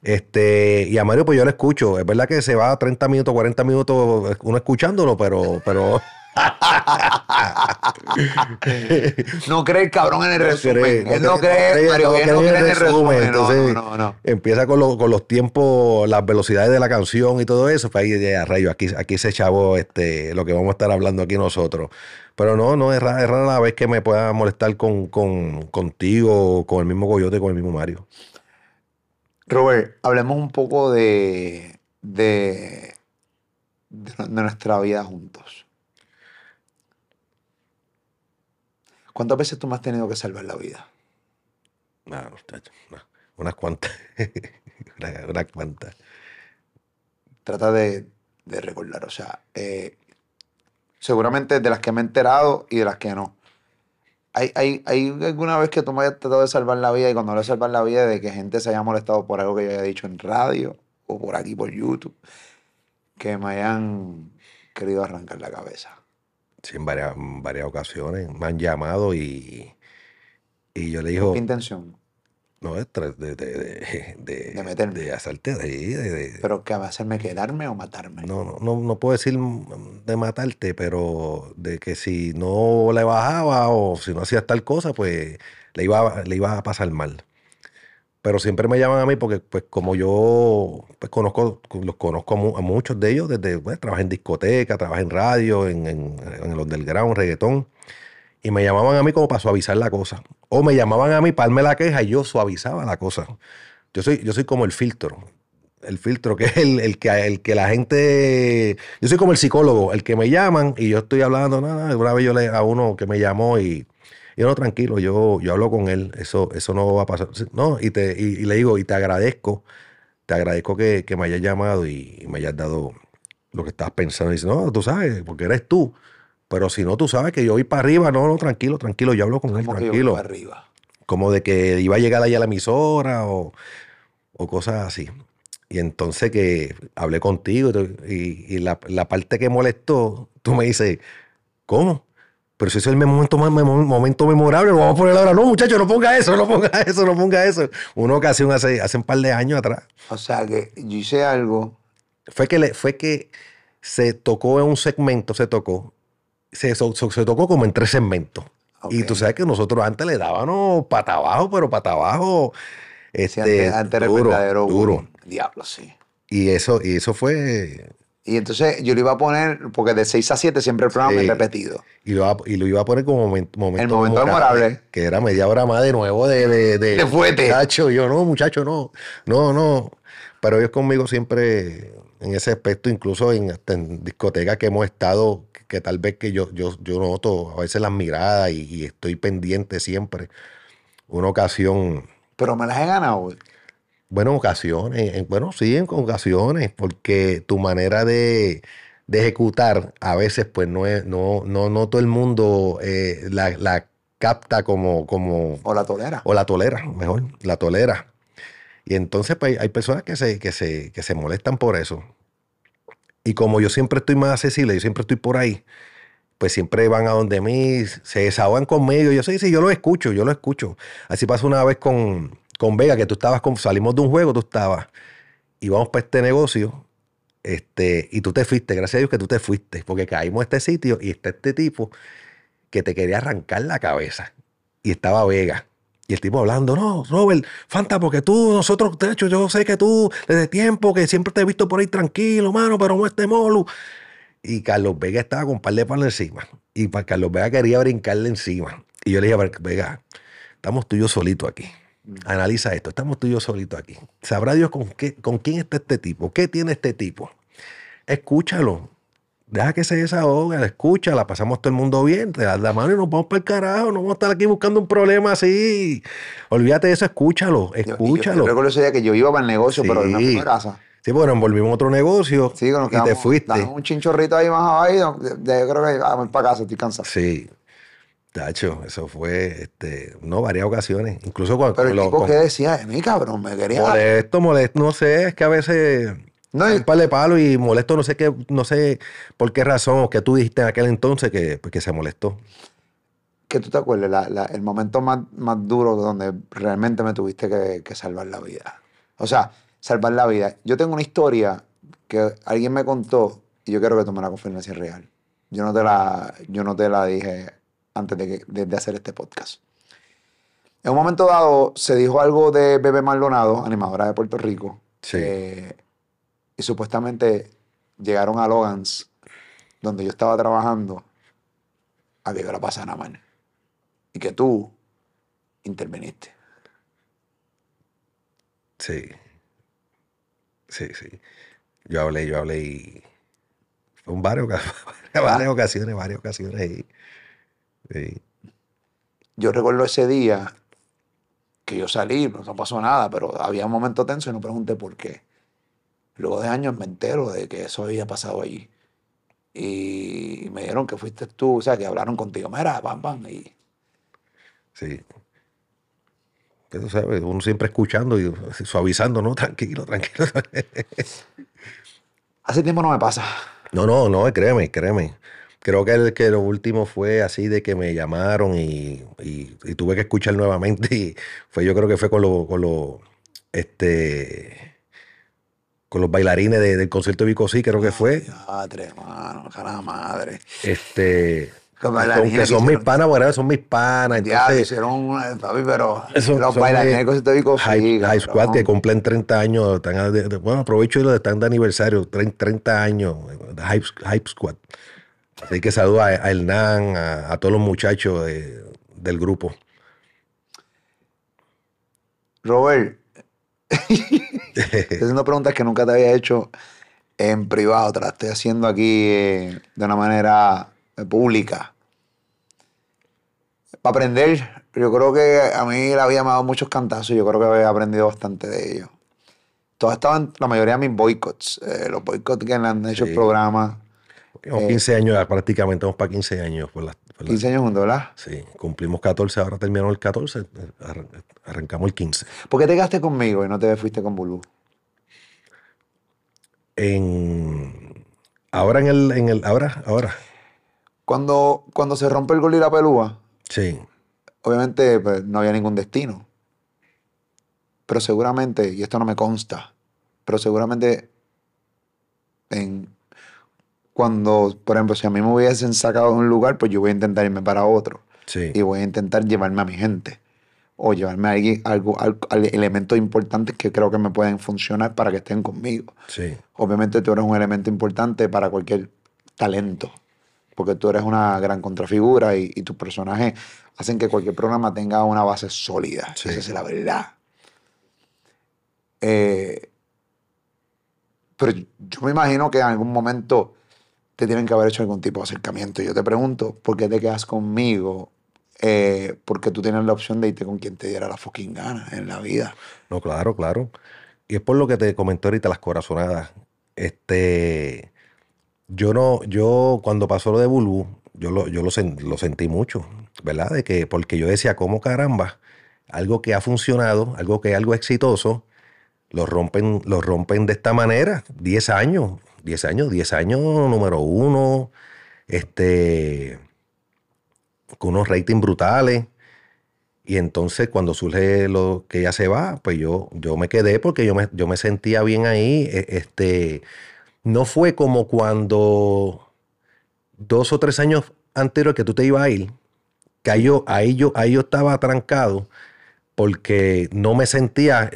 Este, y a Mario, pues yo lo escucho. Es verdad que se va 30 minutos, 40 minutos uno escuchándolo, pero, pero no cree el cabrón en el No resumen. cree, él no cree, cree, no Mario, cree, no cree en el resumen. No, entonces, no, empieza con, lo- con los tiempos, las velocidades de la canción y todo eso. Pues ahí ya, rayo, aquí, aquí se chavó este, lo que vamos a estar hablando aquí nosotros. Pero no, no, es rara, es rara la vez que me pueda molestar con, con, contigo, con el mismo Coyote, con el mismo Mario. Robert, hablemos un poco de, de, de nuestra vida juntos. ¿Cuántas veces tú me has tenido que salvar la vida? No, muchacho, no. Unas cuantas. Una- unas cuantas. Trata de, de recordar, o sea, eh, seguramente de las que me he enterado y de las que no. ¿Hay, hay, ¿Hay alguna vez que tú me hayas tratado de salvar la vida y cuando hablo de salvar la vida de que gente se haya molestado por algo que yo haya dicho en radio o por aquí por YouTube, que me hayan querido arrancar la cabeza? Sí, en varias, en varias ocasiones me han llamado y, y yo le digo, ¿Qué intención? no, es de, de, de, de, De meterme. de hacerte de, de- de- ¿Pero qué va a hacerme quedarme o matarme? no, no, no, no puedo decir de matarte, pero de que si no le bajaba o si no hacías tal cosa, pues le iba, le iba a pasar mal. Pero siempre me llaman a mí porque, pues, como yo pues, conozco, los conozco a, mu- a muchos de ellos, desde, pues, trabajé en discoteca, trabajé en radio, en, en, en el underground, reggaetón, y me llamaban a mí como para suavizar la cosa. O me llamaban a mí para darme la queja y yo suavizaba la cosa. Yo soy, yo soy como el filtro. El filtro, que es el, el que, el que la gente. Yo soy como el psicólogo, el que me llaman y yo estoy hablando. Nada, una vez yo le a uno que me llamó y. yo no, tranquilo, yo, yo hablo con él, eso, eso no va a pasar. No, y, te, y, y le digo, y te agradezco, te agradezco que, que me hayas llamado y, y me hayas dado lo que estabas pensando. Y dice, no, tú sabes, porque eres tú. Pero si no, tú sabes que yo voy para arriba, no, no, tranquilo, tranquilo, yo hablo con él, ¿Cómo que yo tranquilo voy para arriba? como de que iba a llegar allá a la emisora o, o cosas así. Y entonces que hablé contigo y- y la, la parte que molestó, tú me dices, ¿cómo? Pero si ese es el momento, momento memorable, lo vamos a poner ahora. No, muchacho, no ponga eso, no ponga eso, no ponga eso. Una ocasión hace, hace un par de años atrás. O sea, que yo hice algo Fue que, le, fue que se tocó en un segmento, se tocó. Se, so- so- se tocó como en tres segmentos. Y tú sabes que nosotros antes le dábamos pata abajo, pero pata abajo. Sí, Este, antes, antes era duro, verdadero duro. Diablo, sí. Y eso, y eso fue. Y entonces yo lo iba a poner, porque de 6 a 7 siempre el programa es repetido. Y lo, iba- y lo iba a poner como momento, momento El momento memorable. Que era media hora más de nuevo de. De, de, De fuete. Muchacho, yo no, muchacho, no. No, no. Pero ellos conmigo siempre en ese aspecto, incluso en, discotecas que hemos estado, que, que tal vez que yo, yo, yo noto a veces las miradas y, y estoy pendiente siempre. Una ocasión. Pero me las he ganado. Bueno, en ocasiones, en- bueno, sí, en ocasiones, porque tu manera de, de ejecutar a veces, pues no es, no, no, no todo el mundo eh, la, la capta como, como, O la tolera. o la tolera, mejor, la tolera. Y entonces, pues hay personas que se, que se, que se molestan por eso. Y como yo siempre estoy más accesible, yo siempre estoy por ahí, pues siempre van a donde mí, se desahogan conmigo. Yo sí, sí, yo lo escucho, yo lo escucho. Así pasó una vez con, con Vega, que tú estabas, salimos de un juego, tú estabas, y vamos para este negocio, este, y tú te fuiste, gracias a Dios que tú te fuiste, porque caímos a este sitio y está este tipo que te quería arrancar la cabeza. Y estaba Vega. Y el tipo hablando, no, Robert, Fanta, porque tú, nosotros, de hecho, yo sé que tú, desde tiempo, que siempre te he visto por ahí tranquilo, mano, pero no este molu. Y Carlos Vega estaba con un par de palos encima. Y Carlos Vega quería brincarle encima. Y yo le dije, Vega, estamos tú y yo solitos aquí. Analiza esto, estamos tú y yo solitos aquí. Sabrá Dios con, qué, con quién está este tipo, qué tiene este tipo. Escúchalo. Deja que se desahogue, escúchala, pasamos todo el mundo bien, te das la mano y nos vamos para el carajo, no vamos a estar aquí buscando un problema así. Olvídate de eso, escúchalo, Yo- y yo- escúchalo. Yo, recuerdo ese día que yo iba para el negocio, pero no Sí. fue casa. Sí, bueno, envolvimos otro negocio Sí, nos y te quedamos- fuiste. un chinchorrito ahí más abajo. Yo creo que vamos para casa, estoy cansado. Sí. Tacho, eso fue, este, no, varias ocasiones. Incluso cuando Pero el lo- tipo con- que decía de mí, cabrón, me quería. molesto, molesto, no sé, es que a veces No, hay un par de palos y molesto, no sé qué, no sé por qué razón o qué tú dijiste en aquel entonces que, pues, que se molestó. que tú te acuerdes, la- la- el momento más, más duro donde realmente me tuviste que, que salvar la vida. O sea, salvar la vida. Yo tengo una historia que alguien me contó y yo quiero que tú me la confirmes si es real. Yo no te la, yo no te la dije antes de, de- de hacer este podcast. En un momento dado se dijo algo de Bebe Maldonado, animadora de Puerto Rico. Sí. eh, y supuestamente llegaron a Logans, donde yo estaba trabajando, a que yo la pasara mal. Y que tú interveniste. Sí. Sí, sí. Yo hablé, yo hablé y fue en varias, varias ocasiones, varias ocasiones. y- sí. yo recuerdo ese día que yo salí, no pasó nada, pero había un momento tenso y no pregunté por qué. Luego de años me entero de que eso había pasado allí. Y me dijeron que fuiste tú, o sea, que hablaron contigo. Mira, pam, pam. Y Sí. Tú sabes, uno siempre escuchando y suavizando, ¿no? Tranquilo, tranquilo. hace tiempo no me pasa. No, no, no, créeme, créeme. Creo que, el, que lo último fue así de que me llamaron y, y- y tuve que escuchar nuevamente. Y fue, yo creo que fue con los, con los, este, con los bailarines de- del concierto de Vico sí, creo que fue. Madre, mano, cara madre. Este, Los aunque son mis panas, bueno, son mis panas. Ya, Entonces, hicieron, eh, papi, pero Eso- los son bailarines de Vico, High, High Squad que cumplen 30 años. Están bueno, aprovecho y lo están de aniversario, 30, 30 años. High, High Squad. Así que saludo a, Hernán, a, a todos los muchachos de- del grupo. Robert, estoy haciendo preguntas que nunca te había hecho en privado, te las estoy haciendo aquí eh, de una manera eh, pública. Para aprender, yo creo que a mí la vida me ha dado muchos cantazos y yo creo que he aprendido bastante de ellos. Todos estaban, la mayoría de mis boicots, eh, los boicots que le han hecho el programa, Llevamos Eh. 15 años, ya prácticamente vamos para 15 años. Por la, por la- 15 años juntos, ¿verdad? sí, cumplimos 14, ahora terminamos el 14, eh, arran- arrancamos el 15. ¿Por qué te quedaste conmigo y no te fuiste con Bulú? En, ahora en el, en el, ahora, ahora, Cuando, cuando se rompe el gol y la pelúa, sí. obviamente pues, no había ningún destino. Pero seguramente, y esto no me consta, pero seguramente en, cuando, por ejemplo, si a mí me hubiesen sacado de un lugar, pues yo voy a intentar irme para otro. Sí. Y voy a intentar llevarme a mi gente. O llevarme a alguien, algo, al- al- elementos importantes que creo que me pueden funcionar para que estén conmigo. Sí. Obviamente tú eres un elemento importante para cualquier talento, porque tú eres una gran contrafigura y, y tus personajes hacen que cualquier programa tenga una base sólida. Sí. Esa es la verdad. Eh, pero yo me imagino que en algún momento te tienen que haber hecho algún tipo de acercamiento. Yo te pregunto, ¿por qué te quedas conmigo? Eh, porque tú tienes la opción de irte con quien te diera la fucking gana en la vida. No, claro, claro. Y es por lo que te comenté ahorita las corazonadas. Este, yo no, yo cuando pasó lo de Bulbu, yo lo, yo lo, lo sentí mucho, ¿verdad? De que, porque yo decía, ¿cómo caramba? Algo que ha funcionado, algo que es algo exitoso, lo rompen, lo rompen de esta manera. 10 años, 10 años, 10 años número uno, este, con unos ratings brutales. Y entonces cuando surge lo que ella se va, pues yo, yo me quedé porque yo me, yo me sentía bien ahí. E- Este, no fue como cuando dos o tres años anteriores que tú te ibas a ir, que ahí yo, ahí yo, estaba atrancado porque no me sentía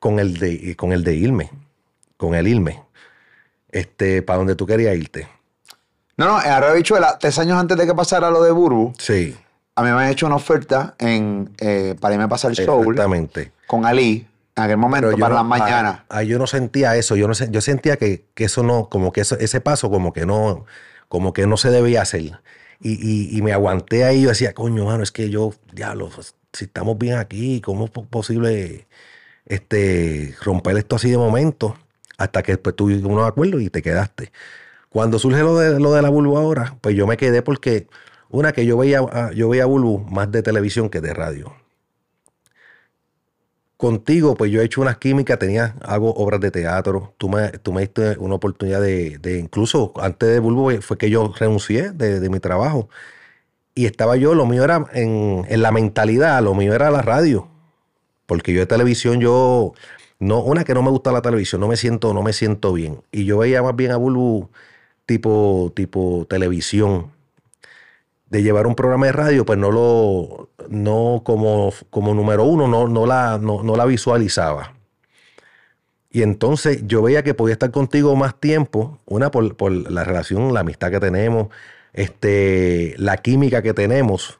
con el de, con el de irme, con el irme, este, para donde tú querías irte. No, no, en Arroyo Bichuela, tres años antes de que pasara lo de Burbu, Sí, a mí me han hecho una oferta en, eh, para irme a pasar el show exactamente. con Ali en aquel momento, para no- las mañanas. ah, ah, yo no sentía eso. Yo no yo sentía que, que eso no, como que eso- ese paso, como que no, como que no se debía hacer. Y, y- y me aguanté ahí. Yo decía, coño, mano, es que yo, diablo, si estamos bien aquí, ¿cómo es po- posible este, romper esto así de momento? Hasta que después tuvimos unos acuerdos y te quedaste. Cuando surge lo de, lo de la Bulbu ahora, pues yo me quedé porque, una, que yo veía, a- yo veía a Bulbu más de televisión que de radio contigo, pues yo he hecho unas químicas, tenía, hago obras de teatro, tú me, tú me diste una oportunidad de, de incluso antes de Bulbo fue que yo renuncié de, de mi trabajo. Y estaba yo, lo mío era en, en la mentalidad, lo mío era la radio. Porque yo de televisión, yo, no, una que no me gusta la televisión, no me siento, no me siento bien. Y yo veía más bien a Bulbu tipo, tipo televisión de llevar un programa de radio, pues no lo, no como, como número uno, no, no, la, no, no la visualizaba. Y entonces yo veía que podía estar contigo más tiempo, una por, por la relación, la amistad que tenemos, este, la química que tenemos.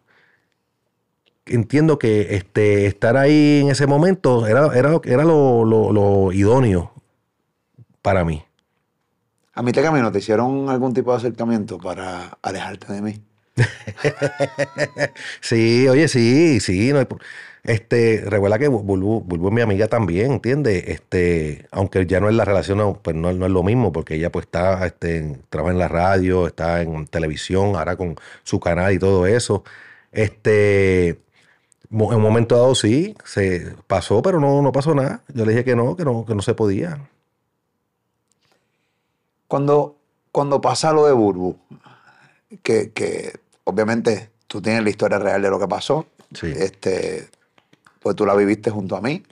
Entiendo que este, estar ahí en ese momento era, era, lo- era lo, lo- lo idóneo para mí. A mí te camino, ¿te hicieron algún tipo de acercamiento para alejarte de mí? Sí, oye, sí, sí. No hay este, recuerda que Bulbu es mi amiga también, ¿entiendes? Este, aunque ya no es la relación, no, pues no, no es lo mismo, porque ella pues está, este, en- trabaja en la radio, está en televisión, ahora con su canal y todo eso. Este, en un momento dado sí, se pasó, pero no, no pasó nada. Yo le dije que no, que no, que no se podía. Cuando, cuando pasa lo de Burbu, que, que obviamente tú tienes la historia real de lo que pasó, Sí. este, pues tú la viviste junto a mí.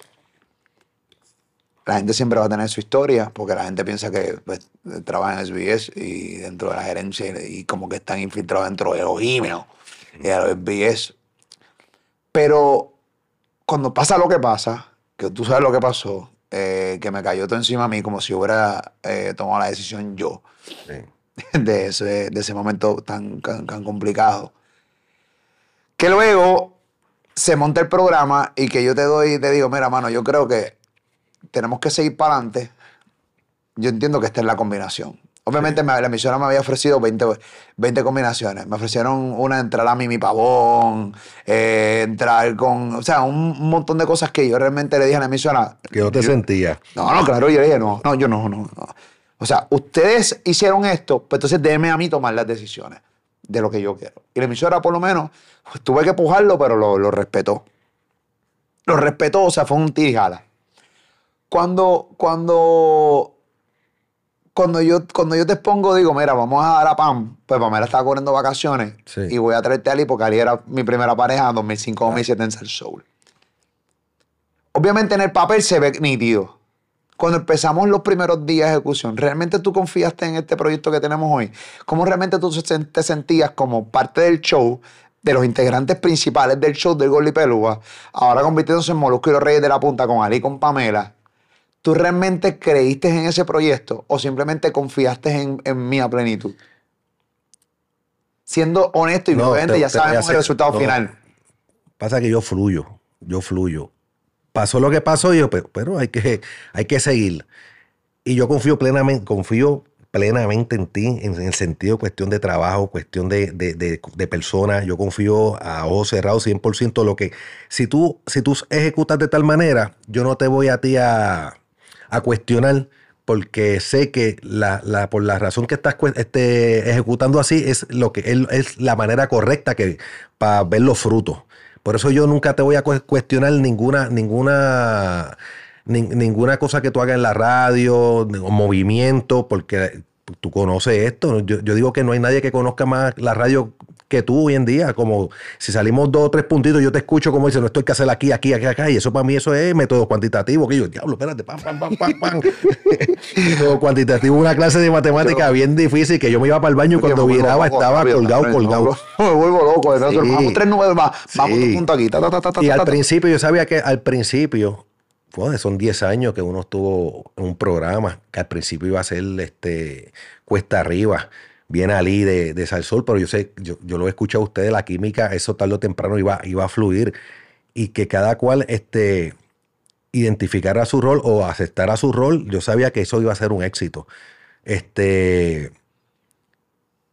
La gente siempre va a tener su historia, porque la gente piensa que pues, trabaja en SBS y dentro de la gerencia y como que están infiltrados dentro de los emails y de los SBS. Pero cuando pasa lo que pasa, que tú sabes lo que pasó, eh, que me cayó todo encima a mí como si hubiera eh, tomado la decisión yo Sí. de ese, de ese momento tan, tan, tan complicado. Que luego se monta el programa y que yo te doy, te digo, mira, mano, yo creo que tenemos que seguir para adelante. Yo entiendo que esta es la combinación. Obviamente me- la emisora me había ofrecido 20, 20 combinaciones. Me ofrecieron una entrar a Mimi Pavón, eh, entrar con, o sea, un montón de cosas que yo realmente le dije a la emisora. Que no te sentías. No, no, claro, yo le dije, no, no, yo no, no, no. O sea, ustedes hicieron esto, pues entonces déjenme a mí tomar las decisiones de lo que yo quiero. Y la emisora, por lo menos, pues, tuve que pujarlo, pero lo, lo respetó. Lo respetó, o sea, fue un tijala. Cuando, cuando, cuando yo, cuando yo te expongo, digo, mira, vamos a dar a Pam, pues Pamela estaba corriendo vacaciones Sí. y voy a traerte a Ali porque Ali era mi primera pareja 2005-2007 en Cell Soul. Obviamente en el papel se ve nítido. Cuando empezamos los primeros días de ejecución, ¿realmente tú confiaste en este proyecto que tenemos hoy? ¿Cómo realmente tú te sentías como parte del show, de los integrantes principales del show del Gol y Pelúa, ahora convirtiéndose en Molusco y los Reyes de la Punta con Ali y con Pamela? ¿Tú realmente creíste en ese proyecto o simplemente confiaste en, en mí a plenitud? Siendo honesto y No, obviamente te- ya sabemos el resultado no. final. Pasa que yo fluyo, yo fluyo. Pasó lo que pasó, y yo, pero, pero hay, que, hay que seguir. Y yo confío plenamente, confío plenamente en ti, en, el sentido de cuestión de trabajo, cuestión de, de, de, de persona. Yo confío a ojos cerrados 100% lo que... Si tú, si tú ejecutas de tal manera, yo no te voy a ti a, a cuestionar porque sé que la, la- por la razón que estás este, ejecutando así es lo que es, la manera correcta que para ver los frutos. Por eso yo nunca te voy a cu- cuestionar ninguna, ninguna, nin- ninguna cosa que tú hagas en la radio, movimiento, porque tú conoces esto. Yo, yo digo que no hay nadie que conozca más la radio que tú hoy en día. Como si salimos dos o tres puntitos, yo te escucho como dice, no esto hay que hacer aquí, aquí, aquí, acá. Y eso para mí eso es método cuantitativo. Que yo, diablo, espérate, pam, pam, pam, pam, pam. método cuantitativo, una clase de matemática bien difícil que yo me iba para el baño y cuando viraba estaba rápido, colgado, colgado. Me vuelvo loco. Sí. Vamos tres números más. Vamos un punto aquí. ta, ta, ta, ta, ta, Y al principio, yo sabía que al principio, joder, son 10 años que uno estuvo en un programa, que al principio iba a ser este, cuesta arriba, bien Ali de, de Salsol, pero yo sé, yo, yo lo he escuchado a ustedes, la química, eso tarde o temprano iba, iba a fluir y que cada cual este, identificara su rol o aceptara su rol, yo sabía que eso iba a ser un éxito. Este,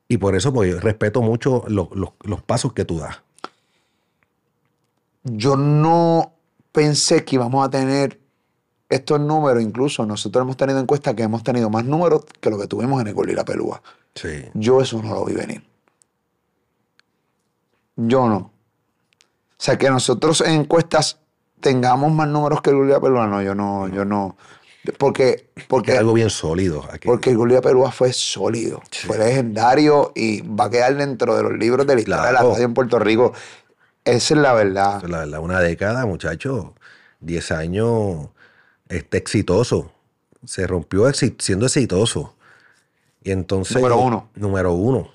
y por eso pues, respeto mucho los, los- los pasos que tú das. Yo no pensé que íbamos a tener estos números. Incluso nosotros hemos tenido encuestas que hemos tenido más números que lo que tuvimos en el la Pelúa. Sí. Yo eso no lo vi venir. Yo no. O sea, que nosotros en encuestas tengamos más números que el Gol y la Pelúa, no, yo no, yo no. Porque, Que porque es algo bien sólido aquí. Porque el Gullia Perúa fue sólido, fue legendario y va a quedar dentro de los libros de la historia de la radio en Puerto Rico. Esa es la verdad. Eso es la verdad, una década, muchachos, 10 años, este exitoso. Se rompió exi- siendo exitoso. Y entonces. Número uno. Número uno.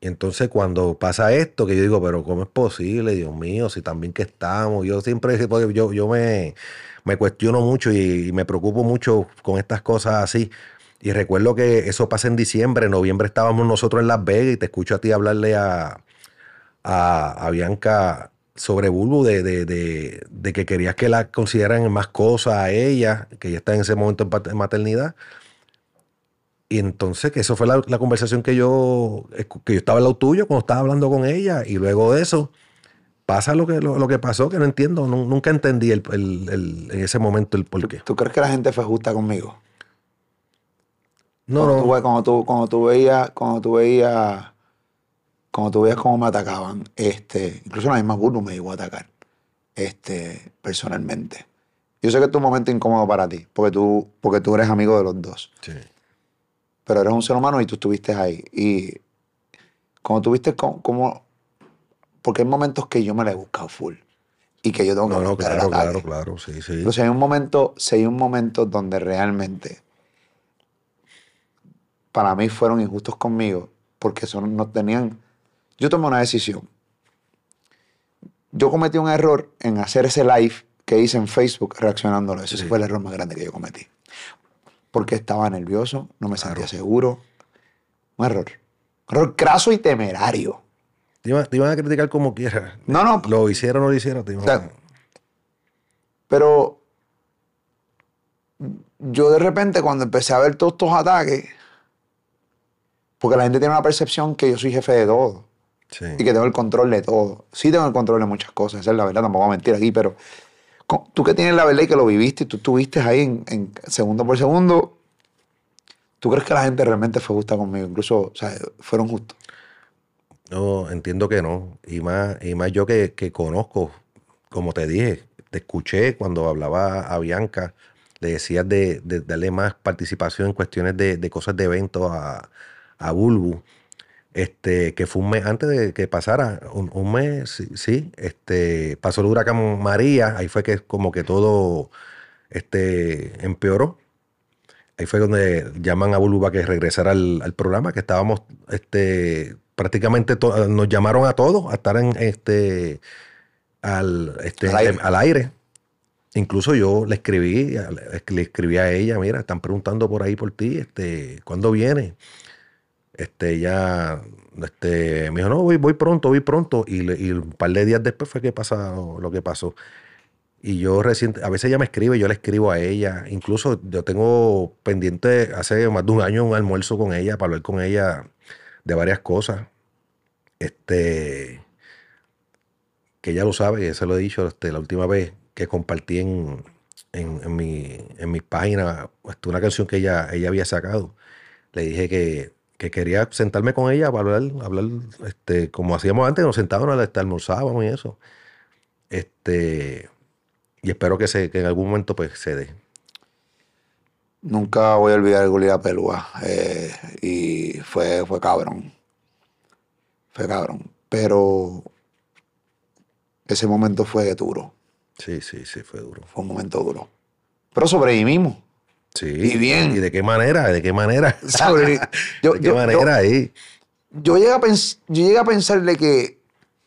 Y entonces cuando pasa esto, que yo digo, pero ¿cómo es posible? Dios mío, si también que estamos. Yo siempre, yo, yo me, me cuestiono mucho y, y me preocupo mucho con estas cosas así. Y recuerdo que eso pasa en diciembre, en noviembre estábamos nosotros en Las Vegas y te escucho a ti hablarle a, a, a Bianca sobre Bulbu de, de- de- de que querías que la consideraran más cosas a ella, que ella está en ese momento en maternidad. Y entonces, que eso fue la, la conversación que yo, que yo estaba al lado tuyo cuando estaba hablando con ella. Y luego de eso, pasa lo que, lo, lo que pasó, que no entiendo. Nu- nunca entendí el, el- el- en ese momento el por qué. ¿Tú crees que la gente fue justa conmigo? No, cuando, Tú, no. cuando, tú, cuando tú veías, cuando tú veías, cuando tú veías cómo me atacaban, este, incluso la misma Burbu me llegó a atacar, este, personalmente. Yo sé que este es un momento incómodo para ti, porque tú, porque tú eres amigo de los dos. Sí. pero eres un ser humano y tú estuviste ahí. Y como tuviste como... Porque hay momentos que yo me la he buscado full y que yo tengo que No, no, claro, claro, claro. Sí, sí. Pero si hay un momento, si hay un momento donde realmente para mí fueron injustos conmigo porque son, no tenían... Yo tomé una decisión. Yo cometí un error en hacer ese live que hice en Facebook reaccionándolo. Ese Sí. fue el error más grande que yo cometí. Porque estaba nervioso, no me sentía seguro. Un error. Un error craso y temerario. Te, iban, te iban a criticar como quieras. No, no. Lo hicieron o no lo hicieron. Te iban O sea, a- Pero yo de repente cuando empecé a ver todos estos ataques, porque la gente tiene una percepción que yo soy jefe de todo sí. y que tengo el control de todo. Sí tengo el control de muchas cosas, esa es la verdad, tampoco voy a mentir aquí, pero tú que tienes la verdad y que lo viviste y tú estuviste ahí en, en segundo por segundo, ¿tú crees que la gente realmente fue justa conmigo? Incluso, o sea, fueron justos. No, entiendo que no. Y más, y más yo que, que conozco, como te dije, te escuché cuando hablaba a Bianca, le decías de, de darle más participación en cuestiones de, de cosas de eventos a, a Bulbu. Este, que fue un mes antes de que pasara, un, un mes, sí, sí, este, pasó el huracán María, ahí fue que como que todo este, empeoró. Ahí fue donde llaman a Bulbu para que regresara al, al programa, que estábamos este, prácticamente, to- nos llamaron a todos a estar en este, al, este, Al aire. al aire. Incluso yo le escribí, le escribí a ella, mira, están preguntando por ahí por ti, este, ¿cuándo viene? Este, ella este, me dijo, no, voy, voy pronto, voy pronto. Y, le- y un par de días después fue que pasa lo, que pasó. Y yo reciente, a veces ella me escribe, yo le escribo a ella. Incluso yo tengo pendiente hace más de un año un almuerzo con ella para hablar con ella de varias cosas. Este, que ella lo sabe, se lo he dicho este, la última vez que compartí en, en, en mi, en mis páginas este, una canción que ella, ella había sacado. Le dije que, que quería sentarme con ella para hablar, hablar este, como hacíamos antes, nos sentábamos, este, almorzábamos y eso. Este, y espero que, se, que en algún momento pues se dé. Nunca voy a olvidar el Goliat Pelúa. eh, y fue, fue cabrón. Fue cabrón. Pero ese momento fue duro. Sí, sí, sí, fue duro. Fue un momento duro. Pero sobrevivimos. Sí. Y bien. ¿Y de qué manera? ¿De qué manera? Sobrevi- yo, ¿De qué yo- manera yo- ahí? yo llegué a pens- yo llegué a pensarle que,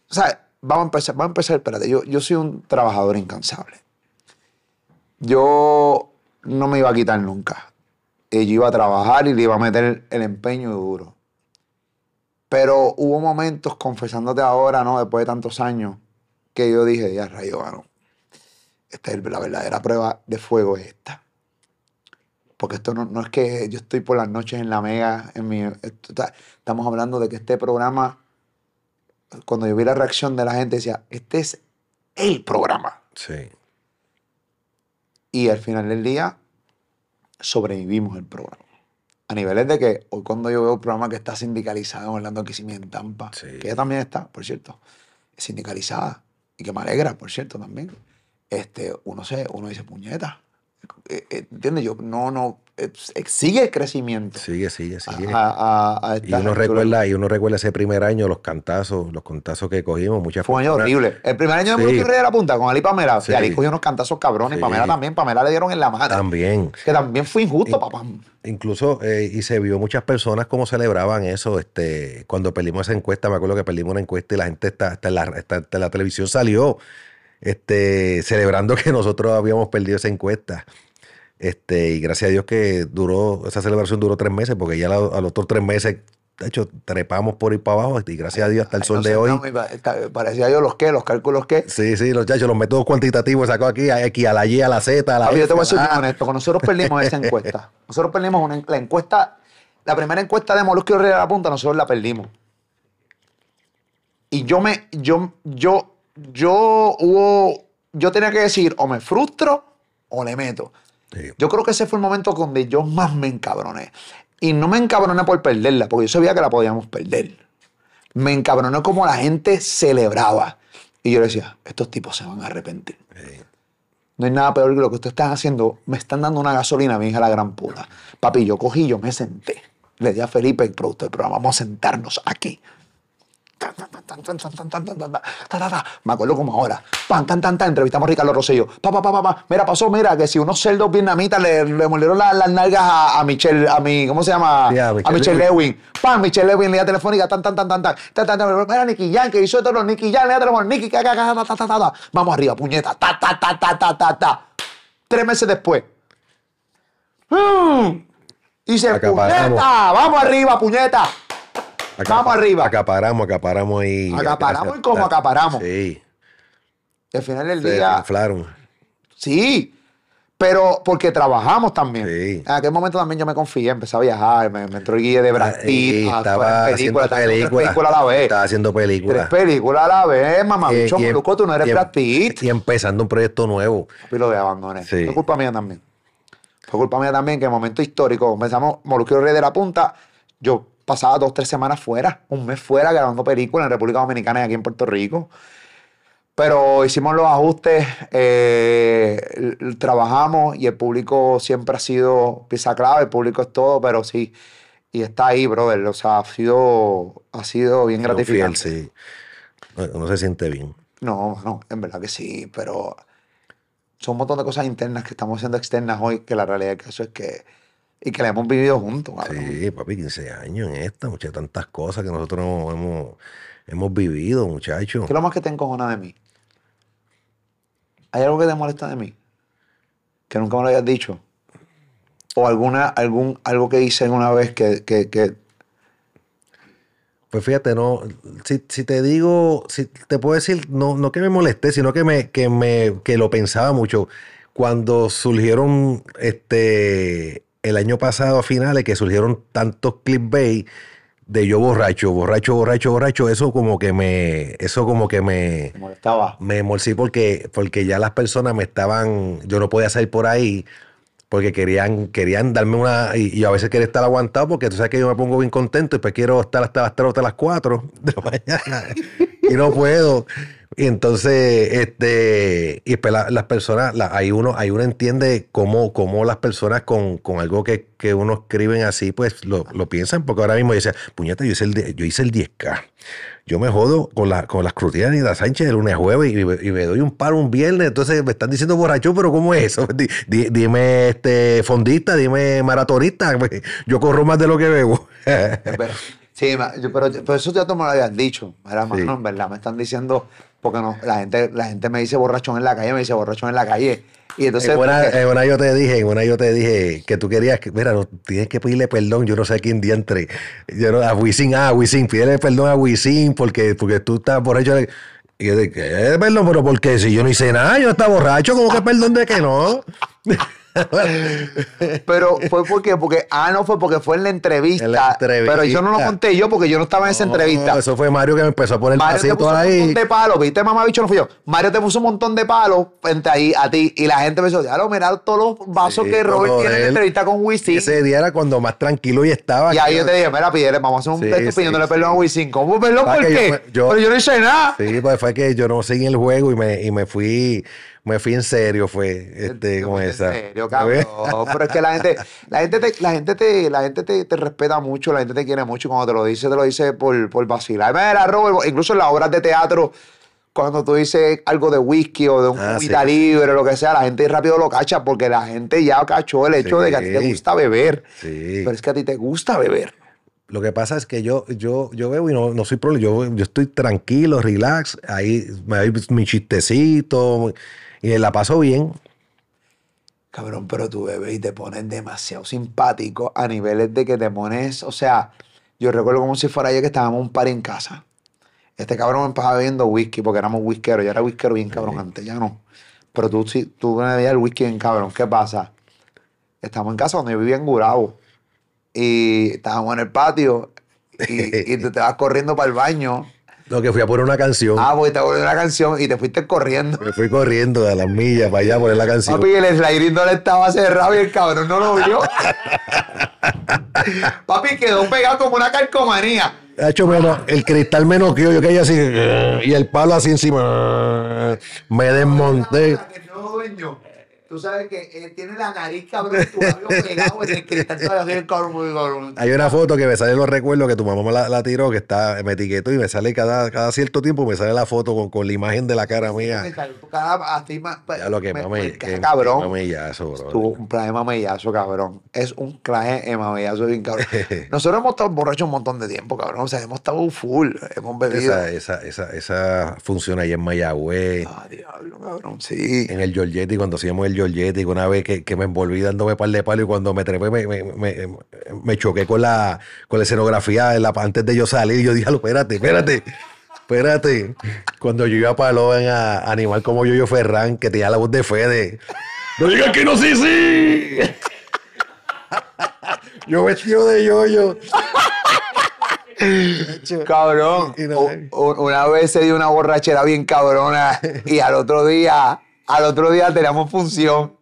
o sea, vamos a empezar, vamos a empezar, espérate, yo, yo soy un trabajador incansable. Yo no me iba a quitar nunca. Y yo iba a trabajar y le iba a meter el empeño duro. Pero hubo momentos, confesándote ahora, ¿no? Después de tantos años, que yo dije, ya rayo, mano, esta es la verdadera prueba de fuego es esta. Porque esto no, no es que yo estoy por las noches en la mega, en mi, esto está- estamos hablando de que este programa, cuando yo vi la reacción de la gente, decía, este es el programa. Sí. Y al final del día, sobrevivimos el programa. A niveles de que hoy cuando yo veo un programa que está sindicalizado en Orlando Kissimmee en Tampa, Sí. que ella también está, por cierto, sindicalizada y que me alegra, por cierto, también. Este, uno se, uno dice, puñeta. Eh, eh, ¿Entiendes? Yo, no, no, eh, sigue el crecimiento. Sigue, sigue, sigue. A, a- a Y uno recuerda, y uno recuerda ese primer año, los cantazos, los cantazos que cogimos, muchas Fue un año horrible. El primer año de Sí. Rey de la Punta con Ali Pamela. Sí. Y Ali cogió unos cantazos cabrones. Sí. Y Pamela también. Pamela le dieron en la madre. También. Que también fue injusto, papá. Incluso, eh, y se vio muchas personas cómo celebraban eso, este, cuando perdimos esa encuesta, me acuerdo que perdimos una encuesta y la gente está, hasta en la, hasta en la televisión salió, este, celebrando que nosotros habíamos perdido esa encuesta. Este, y gracias a Dios que duró, esa celebración duró tres meses, porque ya a los otros tres meses, de hecho, trepamos por ir para abajo, y gracias a Dios hasta el Ay, sol no de hoy. no, parecía yo los qué, los cálculos qué. Sí, sí, los muchachos, los métodos cuantitativos sacó aquí, aquí a la Y, a la Z, a la Papi, yo te voy a ser ah, honesto. Cuando nosotros perdimos esa encuesta, nosotros perdimos una la encuesta la primera encuesta de Molusco y Rey de la Punta, nosotros la perdimos. Y yo me, yo, yo, yo hubo, yo tenía que decir, o me frustro o le meto. Sí. Yo creo que ese fue el momento donde yo más me encabroné. Y no me encabroné por perderla, porque yo sabía que la podíamos perder. Me encabroné como la gente celebraba. Y yo le decía, estos tipos se van a arrepentir. No hay nada peor que lo que ustedes están haciendo. Me están dando una gasolina, mi hija la gran puta. Papi, yo cogí, yo me senté. Le di a Felipe, el productor del programa, vamos a sentarnos aquí. Me acuerdo como ahora. Pan, tan, tan, tan. Entrevistamos a Ricardo Rosselló. Pa, pa, pa, pa, pa. Mira, pasó, mira, que si unos cerdos vietnamitas le, le molieron la- las nalgas a, a Michelle, a mi, ¿cómo se llama? A Michelle Lewin. Pan, Michelle Lewin, línea telefónica, tan, tan, tan, tan, tan. Tan, tan, tan. Mira, Nicky Jan, que hizo todo, Nicky Jan, línea telefónica, Nicky, ta, ta, ta, ta, ta. Vamos arriba, puñeta. Ta, ta, ta, ta, ta, ta, ta. Tres meses después. ¡Mm! Dice, Acaparamos. puñeta, vamos arriba, puñeta. Vamos arriba. Acaparamos, acaparamos y. Acaparamos y como acaparamos. Sí. Y al final del Se día, inflaron. sí, pero porque trabajamos también. Sí. En aquel momento también yo me confié, empecé a viajar, me, me entró el guía de Brad Ah, a estaba hacer haciendo películas, películas. películas a la vez. Estaba haciendo Tres películas. películas a la vez, mamá. Eh, bicho, y em- Molusco, tú no eres em- Brad Pitt. Y empezando un proyecto nuevo. Y lo de abandoné. Sí. Fue culpa mía también. Fue culpa mía también que en momento histórico, empezamos y Rey de la Punta, yo pasaba dos, tres semanas fuera, un mes fuera grabando películas en República Dominicana y aquí en Puerto Rico. Pero hicimos los ajustes, eh, trabajamos y el público siempre ha sido pieza clave, el público es todo, pero sí, y está ahí, brother. O sea, ha sido, ha sido bien Pero fiel, gratificante. sí. No, no se siente bien. No, no, en verdad que sí, pero son un montón de cosas internas que estamos haciendo externas hoy, que la realidad del caso es que, y que la hemos vivido juntos, cabrón. Sí, papi, 15 años en esta, muchas tantas cosas que nosotros no hemos, hemos vivido, muchachos. ¿Qué es lo más que te encojona de mí? ¿Hay algo que te molesta de mí? Que nunca me lo hayas dicho. O alguna, algún, algo que hice alguna vez que, que, que Pues fíjate, no, si, si te digo, si te puedo decir, no, no que me molesté, sino que me, que me, que lo pensaba mucho. Cuando surgieron este el año pasado a finales, que surgieron tantos clickbait de yo borracho, borracho, borracho, borracho, eso como que me, eso como que me, molestaba. me morcí porque, porque ya las personas me estaban, yo no podía salir por ahí porque querían, querían darme una, y, y a veces quería estar aguantado porque tú sabes que yo me pongo bien contento y pues quiero estar hasta las 3 o hasta las 4 de la mañana y no puedo. Y entonces, este, y pues la- las personas, la- ahí, uno, ahí uno entiende cómo, cómo las personas con, con algo que, que uno escriben así, pues lo, lo piensan, porque ahora mismo dice, puñeta, yo hice el, yo hice el 10K. Yo me jodo con, la, con las crutillas de Anita Sánchez de lunes a jueves y, me- y me doy un paro un viernes. Entonces me están diciendo borracho, pero ¿cómo es eso? Di- di- dime este fondista, dime maratonista. Yo corro más de lo que bebo. Pero- sí, pero, pero eso ya tú me lo habías dicho. Sí. mano, en verdad, me están diciendo, porque no, la gente, la gente me dice borrachón en la calle, me dice borrachón en la calle. Y entonces, en, una, porque- en una yo te dije, en una yo te dije que tú querías, que, mira, no, tienes que pedirle perdón, yo no sé a quién diantre. Yo no, a Wisin, ah, a Wisin, pídele perdón a Wisin porque, porque tú estás borracho. Y yo de ¿qué perdón? Pero porque si yo no hice nada, yo estaba borracho, ¿cómo que perdón de que no? Pero fue porque, porque, ah, no, fue porque fue en la entrevista. En la entrevista. Pero yo no lo conté yo porque yo no estaba en esa No, entrevista. Eso fue Mario que me empezó a poner el Mario te pasito puso un ahí. montón de palos, ¿viste, mamá bicho? No fui yo. Mario te puso un montón de palos frente ahí a ti y la gente me dijo, lo mira todos los vasos Sí, que Robert tiene en la entrevista con Wisin. Ese día era cuando más tranquilo y estaba. Y ahí yo te dije, mira, pídele, vamos a hacer un Sí, texto sí, pidiéndole perdón a Wisin. ¿Cómo perdón? ¿Por yo qué? yo- Pero yo no hice nada. Sí, pues fue que yo no seguí el juego y me, y me fui, me fui en serio, fue este, con En esa. serio, cabrón. Pero es que la gente, la gente te, la gente te, la gente te, te respeta mucho, la gente te quiere mucho cuando te lo dice, te lo dice por, por vacilar. Mira, Robert, incluso en las obras de teatro, cuando tú dices algo de whisky o de un Ah, cubita sí. libre o lo que sea, la gente rápido lo cacha porque la gente ya cachó el hecho de que a ti te gusta beber. Sí. Pero es que a ti te gusta beber. Lo que pasa es que yo, yo, yo veo y no, no soy problema. Yo, yo estoy tranquilo, relax. Ahí me doy mi chistecito y la paso bien. Cabrón, pero tú bebes y te pones demasiado simpático a niveles de que te pones, o sea, yo recuerdo como si fuera ayer que estábamos un par en casa. Este cabrón empezaba bebiendo whisky porque éramos whiskeros. Yo era whiskero bien cabrón antes, ya no. Pero tú sí, tú me bebías el whisky bien cabrón. ¿Qué pasa? Estamos en casa donde yo vivía en Gurabo. y estábamos en el patio y, y te vas corriendo para el baño. Lo que fui a poner una canción. Ah, porque te volvió una canción y te fuiste corriendo. Me fui corriendo a las millas para allá a poner la canción. Papi, el sliding no le estaba cerrado y el cabrón no lo vio. Papi quedó pegado como una calcomanía. Ha hecho menos, el cristal menos que yo, yo caí así y el palo así encima. Me desmonté. No, dueño. Tú sabes que él tiene la nariz, cabrón, tu labio pegado en el cristal. todavía así, el. Hay una foto que me sale los recuerdos que tu mamá me la, la tiró, que está, me etiquetó y me sale cada, cada cierto tiempo, me sale la foto con, con la imagen de la cara mía. Me cada- así más- Ya lo que me- mame, que- cabrón. que bro. Tuvo un plan de mamallazo, cabrón. Es un claje de mamallazo bien cabrón. Nosotros hemos estado borrachos un montón de tiempo, cabrón. O sea, hemos estado full. Hemos bebido. Esa, esa, esa, esa función ahí en Mayagüez, Ah, diablo, cabrón. Sí. en el Giorgetti, cuando hacíamos el Giorgetti, una vez que, que me envolví dándome par de palo y cuando me trepé me, me, me- me choqué con la, con la escenografía de la, antes de yo salir. Yo dije, "Alo, espérate, espérate. Espérate, cuando yo iba a Palo en a animal como Yoyo Ferran, que tenía la voz de Fede. No digas que no, sí, sí. yo vestido de Yoyo. Cabrón. Una vez se dio una borrachera bien cabrona y al otro día, al otro día teníamos función.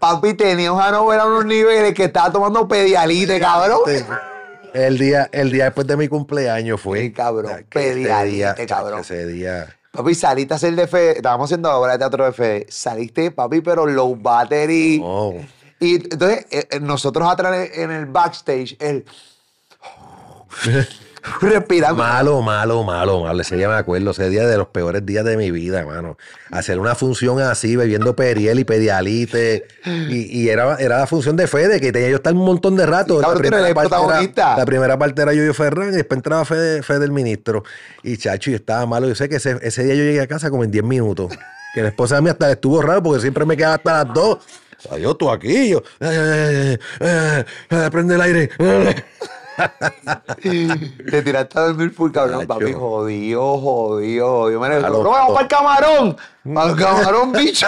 Papi tenía una novela a unos niveles que estaba tomando pedialite, cabrón. El día, el día después de mi cumpleaños fue. Sí, cabrón, pedialite, cabrón. Ese día. Papi, saliste a hacer de Fede. Estábamos haciendo obra de teatro de Fede. Saliste, papi, pero low battery. Oh. Y entonces, eh, eh, nosotros atrás en el backstage, él. respirando. Malo, malo, malo, malo. Ese día me acuerdo, ese día de los peores días de mi vida, hermano. Hacer una función así, bebiendo periel y pedialite. Y, y era, era la función de Fede, que tenía yo estar un montón de rato. Eres el parte era, la primera parte era Yoyo Ferran y después entraba Fede, Fede el ministro. Y chacho, yo estaba malo. Yo sé que ese, ese día yo llegué a casa como en 10 minutos. Que la esposa mía hasta estuvo raro porque siempre me quedaba hasta las 2. O sea, yo tú aquí, yo. eh, eh, eh, prende el aire. Te tiraste a dormir full, cabrón. Papi, jodido, jodido, jodido. Me Aló, no vamos para el camarón. Para el camarón, bicho.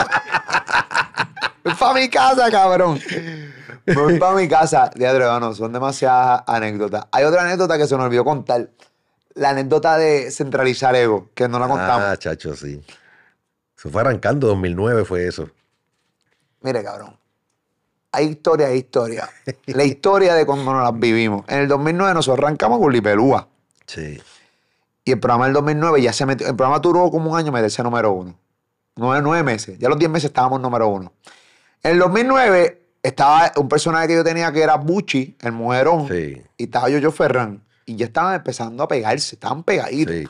Voy para mi casa, cabrón. Voy para mi casa. Diadre, no, son demasiadas anécdotas. Hay otra anécdota que se nos olvidó contar. La anécdota de centralizar ego, que no la contamos. Ah, chacho, sí. Eso fue arrancando, 2009 fue eso. Mire, cabrón. Hay historia, hay historia. La historia de cuando nos las vivimos. En el 2009 nosotros arrancamos con Lipelúa. Sí. Y el programa del 2009 ya se metió. El programa duró como un año meterse número uno. Nueve, nueve meses. Ya los diez meses estábamos número uno. En el 2009 estaba un personaje que yo tenía que era Bucci, el mujerón. Sí. Y estaba Yoyo Ferran. Y ya estaban empezando a pegarse. Estaban pegaditos. Sí.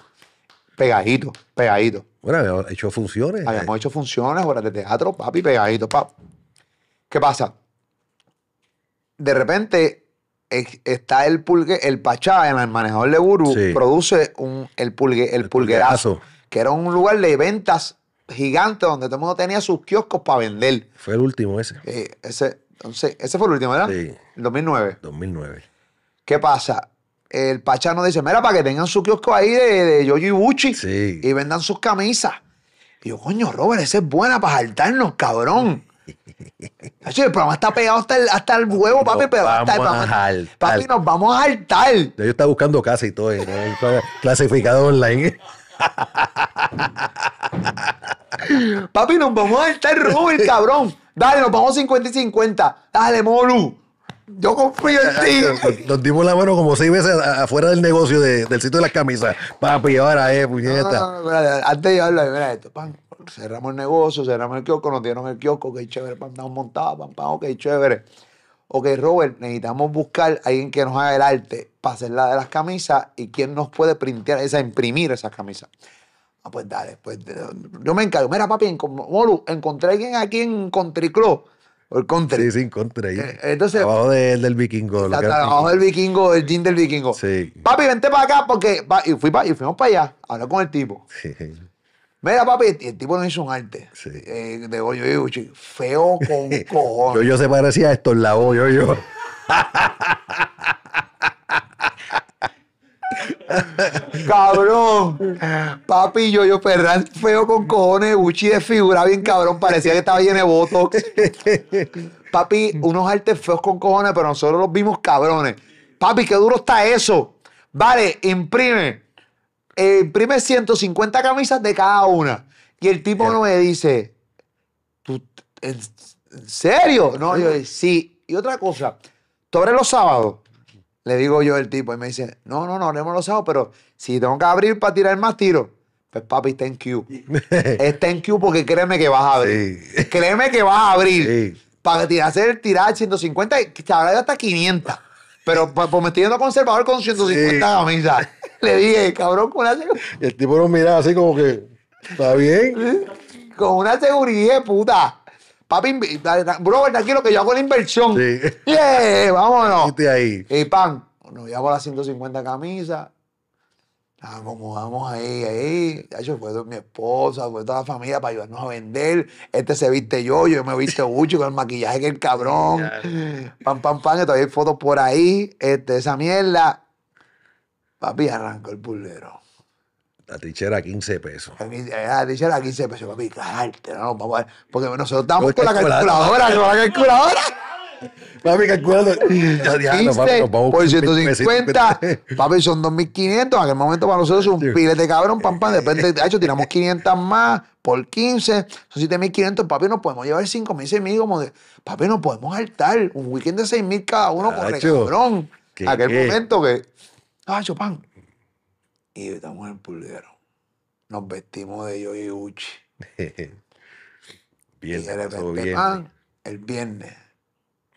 Pegaditos, pegaditos. Bueno, habíamos hecho funciones. Habíamos hecho funciones, obras de teatro, papi, pegaditos, papi. ¿Qué pasa? De repente eh, está el pulgue, el Pachá, en el manejador de Buru, Sí. produce un, el, pulgue, el, El pulguerazo, pulguerazo. que era un lugar de ventas gigante donde todo el mundo tenía sus kioscos para vender. Fue el último ese. Eh, ese, entonces, ese fue el último, ¿verdad? Sí. El 2009. 2009. ¿Qué pasa? El Pachá nos dice, mira, para que tengan su kiosco ahí de, de Yoyo y Bucci Sí. y vendan sus camisas. Y yo, coño, Robert, esa es buena para saltarnos, cabrón. El programa está pegado hasta el, hasta el huevo, papi, Nos pero hasta el vamos a programa- jaltar. Papi, nos vamos a saltar. Ya Yo estaba buscando casa y todo, ¿no? clasificado online. Papi, nos vamos a saltar, Robert, cabrón. Dale, nos vamos 50 y 50. Dale, Molu. Yo confío en ti. Nos- dimos la mano como seis veces afuera del negocio de- del sitio de las camisas. Papi, ahora eh, No, puñeta. no, no, espérate, antes de hablar, mira esto, pam, cerramos el negocio, cerramos el kiosco, nos dieron el kiosco, que chévere, pam, estamos montados, pam, pam, ok, chévere. Ok, Robert, necesitamos buscar a alguien que nos haga el arte para hacer la de las camisas y quién nos puede printear, esa, imprimir esas camisas. Ah, pues dale, pues de- yo me encargo. Mira, papi, en, Molu, encontré a alguien aquí en Country Club. O el Country. Sí, sí, encontré ahí. Eh, entonces- Abajo del, del vikingo. Está abajo del vikingo, el jean del vikingo. Sí. Papi, vente para acá porque. y, fui y fuimos para allá hablar con el tipo. Sí. Mira, papi, el tipo nos hizo un arte Sí. eh, de Goyo y Gucci. Feo con Yo, cojones. yo se parecía a esto en la yo, yo. Cabrón. Papi, yo, yo, Ferran, feo con cojones. Gucci de figura bien cabrón. Parecía que estaba lleno de botox. Papi, unos artes feos con cojones, pero nosotros los vimos cabrones. Papi, qué duro está eso. Vale, imprime. Eh, imprime 150 camisas de cada una. Y el tipo no me dice, ¿Tú, en, en serio? No, yo sí. Y otra cosa, ¿tú abres los sábados? Le digo yo al tipo y me dice, no, no, no abrimos los sábados, pero si tengo que abrir para tirar más tiro, pues papi, thank you. es thank you porque créeme que vas a abrir. Sí. Créeme que vas a abrir. Sí. Para tirar, hacer tirar 150, y te habrá hasta 500. Pero pues, pues, me estoy yendo conservador con 150 Sí. camisas. Le dije, cabrón, con una, seg- Y el tipo nos miraba así como que, ¿está bien? con una seguridad puta. Papi, bro, tranquilo que yo hago la inversión. Sí. Yeah, vámonos. Viste ahí. Y pan, nos llevamos las 150 camisas. Nos acomodamos ahí, ahí. De hecho, fue mi esposa, fue toda la familia para ayudarnos a vender. Este se viste yo, yo me viste mucho con el maquillaje que el cabrón. Pam, pam, pam, que todavía hay fotos por ahí. Este, esa mierda. Papi, arrancó el pulero. La tichera 15 pesos. Eh, la 15 pesos, papi, cagarte, no, vamos a ver. Porque nosotros estamos Con con la calculadora. con la calculadora. Papi, calculando. Ya, diablo, papi, 15 nos vamos por con 150, mil papi, son 2.500. En aquel momento para nosotros es un Sí. pilete cabrón, pam, pam. De hecho, tiramos 500 más por 15, son 7.500. Papi, nos podemos llevar 5.000, 6.000, como de, papi, nos podemos hartar. Un weekend de 6.000 cada uno, corre Tacho, cabrón. ¿qué, Aquel qué? momento que, ah, pan. Y estamos en el pulguero. Nos vestimos de yo y Uchi. Bien, y de repente, bien. pan, el viernes.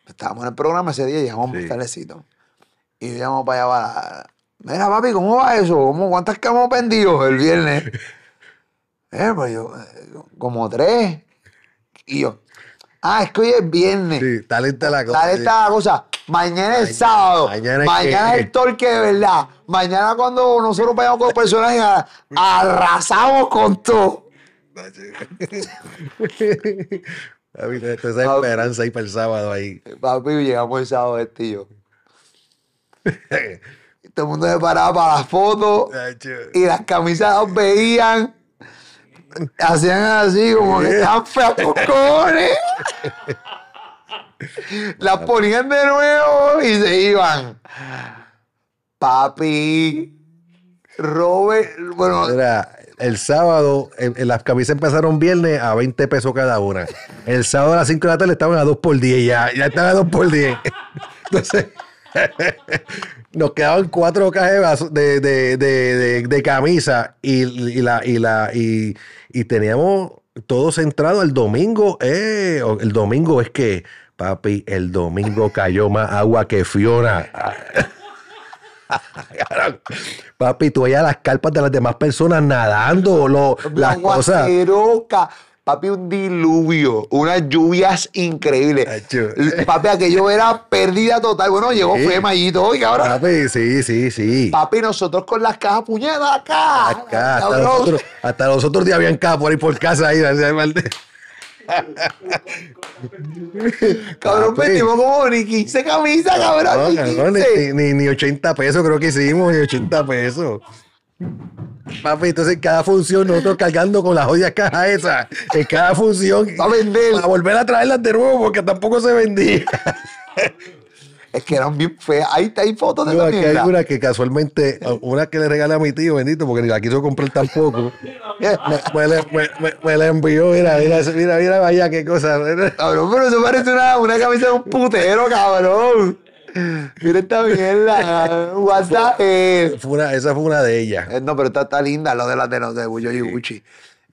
Estábamos en el programa ese día y llegamos Sí. tardecito. Y yo llamo para allá para. Mira, papi, ¿cómo va eso? ¿Cómo, ¿Cuántas que hemos vendido el viernes? eh, pues yo, como tres. Y yo, ah, es que hoy es viernes. Sí, talenta la cosa. Dale sí. esta cosa. Mañana es sábado. mañana Mañana, es el torque de verdad. Mañana cuando nosotros vayamos con personajes a- arrasamos con todo. Papi, esa esperanza ahí para el sábado ahí. Papi, llegamos el sábado este y yo. Y todo el mundo se paraba para las fotos y las camisas las veían. Hacían así como que estaban feas por cojones. Las ponían de nuevo y se iban. Papi, Robert, bueno, Mira, el sábado, en- en las camisas empezaron viernes a 20 pesos cada una. El sábado a las 5 de la tarde estaban a 2 por 10 ya. Ya estaban a 2 por 10. Entonces, nos quedaban cuatro cajas de, de, de, de, camisa y, y la, y, la, y, y teníamos todo centrado el domingo. Eh, el domingo es que, papi, el domingo cayó más agua que Fiona. Papi, tú veías las carpas de las demás personas nadando, lo, las cosas. aguaceroca. Papi, un diluvio, unas lluvias increíbles. Papi, aquello era pérdida total. Bueno, llegó Sí. FEMA y todo, y ahora. Papi, sí, sí, sí. Papi, nosotros con las cajas puñetas acá. Acá, hasta los, otros, hasta los otros días habían cajas por ahí por casa ahí. Cabrón, Papi. metimos como ni 15 camisas, cabrón. No, ni cabrón, 15. ni, ni, ni 80 pesos creo que hicimos, ni 80 pesos. Papi, entonces cada función nosotros cargando con las jodidas cajas esas, en cada función, a vender. para volver a traerlas de nuevo porque tampoco se vendía. Es que eran bien feas. Ahí está, hay fotos de No, aquí hay mierda. una que casualmente, una que le regalé a mi tío, bendito, porque ni la quiso comprar tampoco. me, me la- me- me- me la envió, mira, mira, mira, mira, vaya qué cosa. Cabrón, pero eso parece una, una camisa de un putero, cabrón. Mira esta mierda. WhatsApp. eh. Fue una- esa fue una de ellas. Eh, No, pero está, está linda lo de las de los de Bullo y Gucci.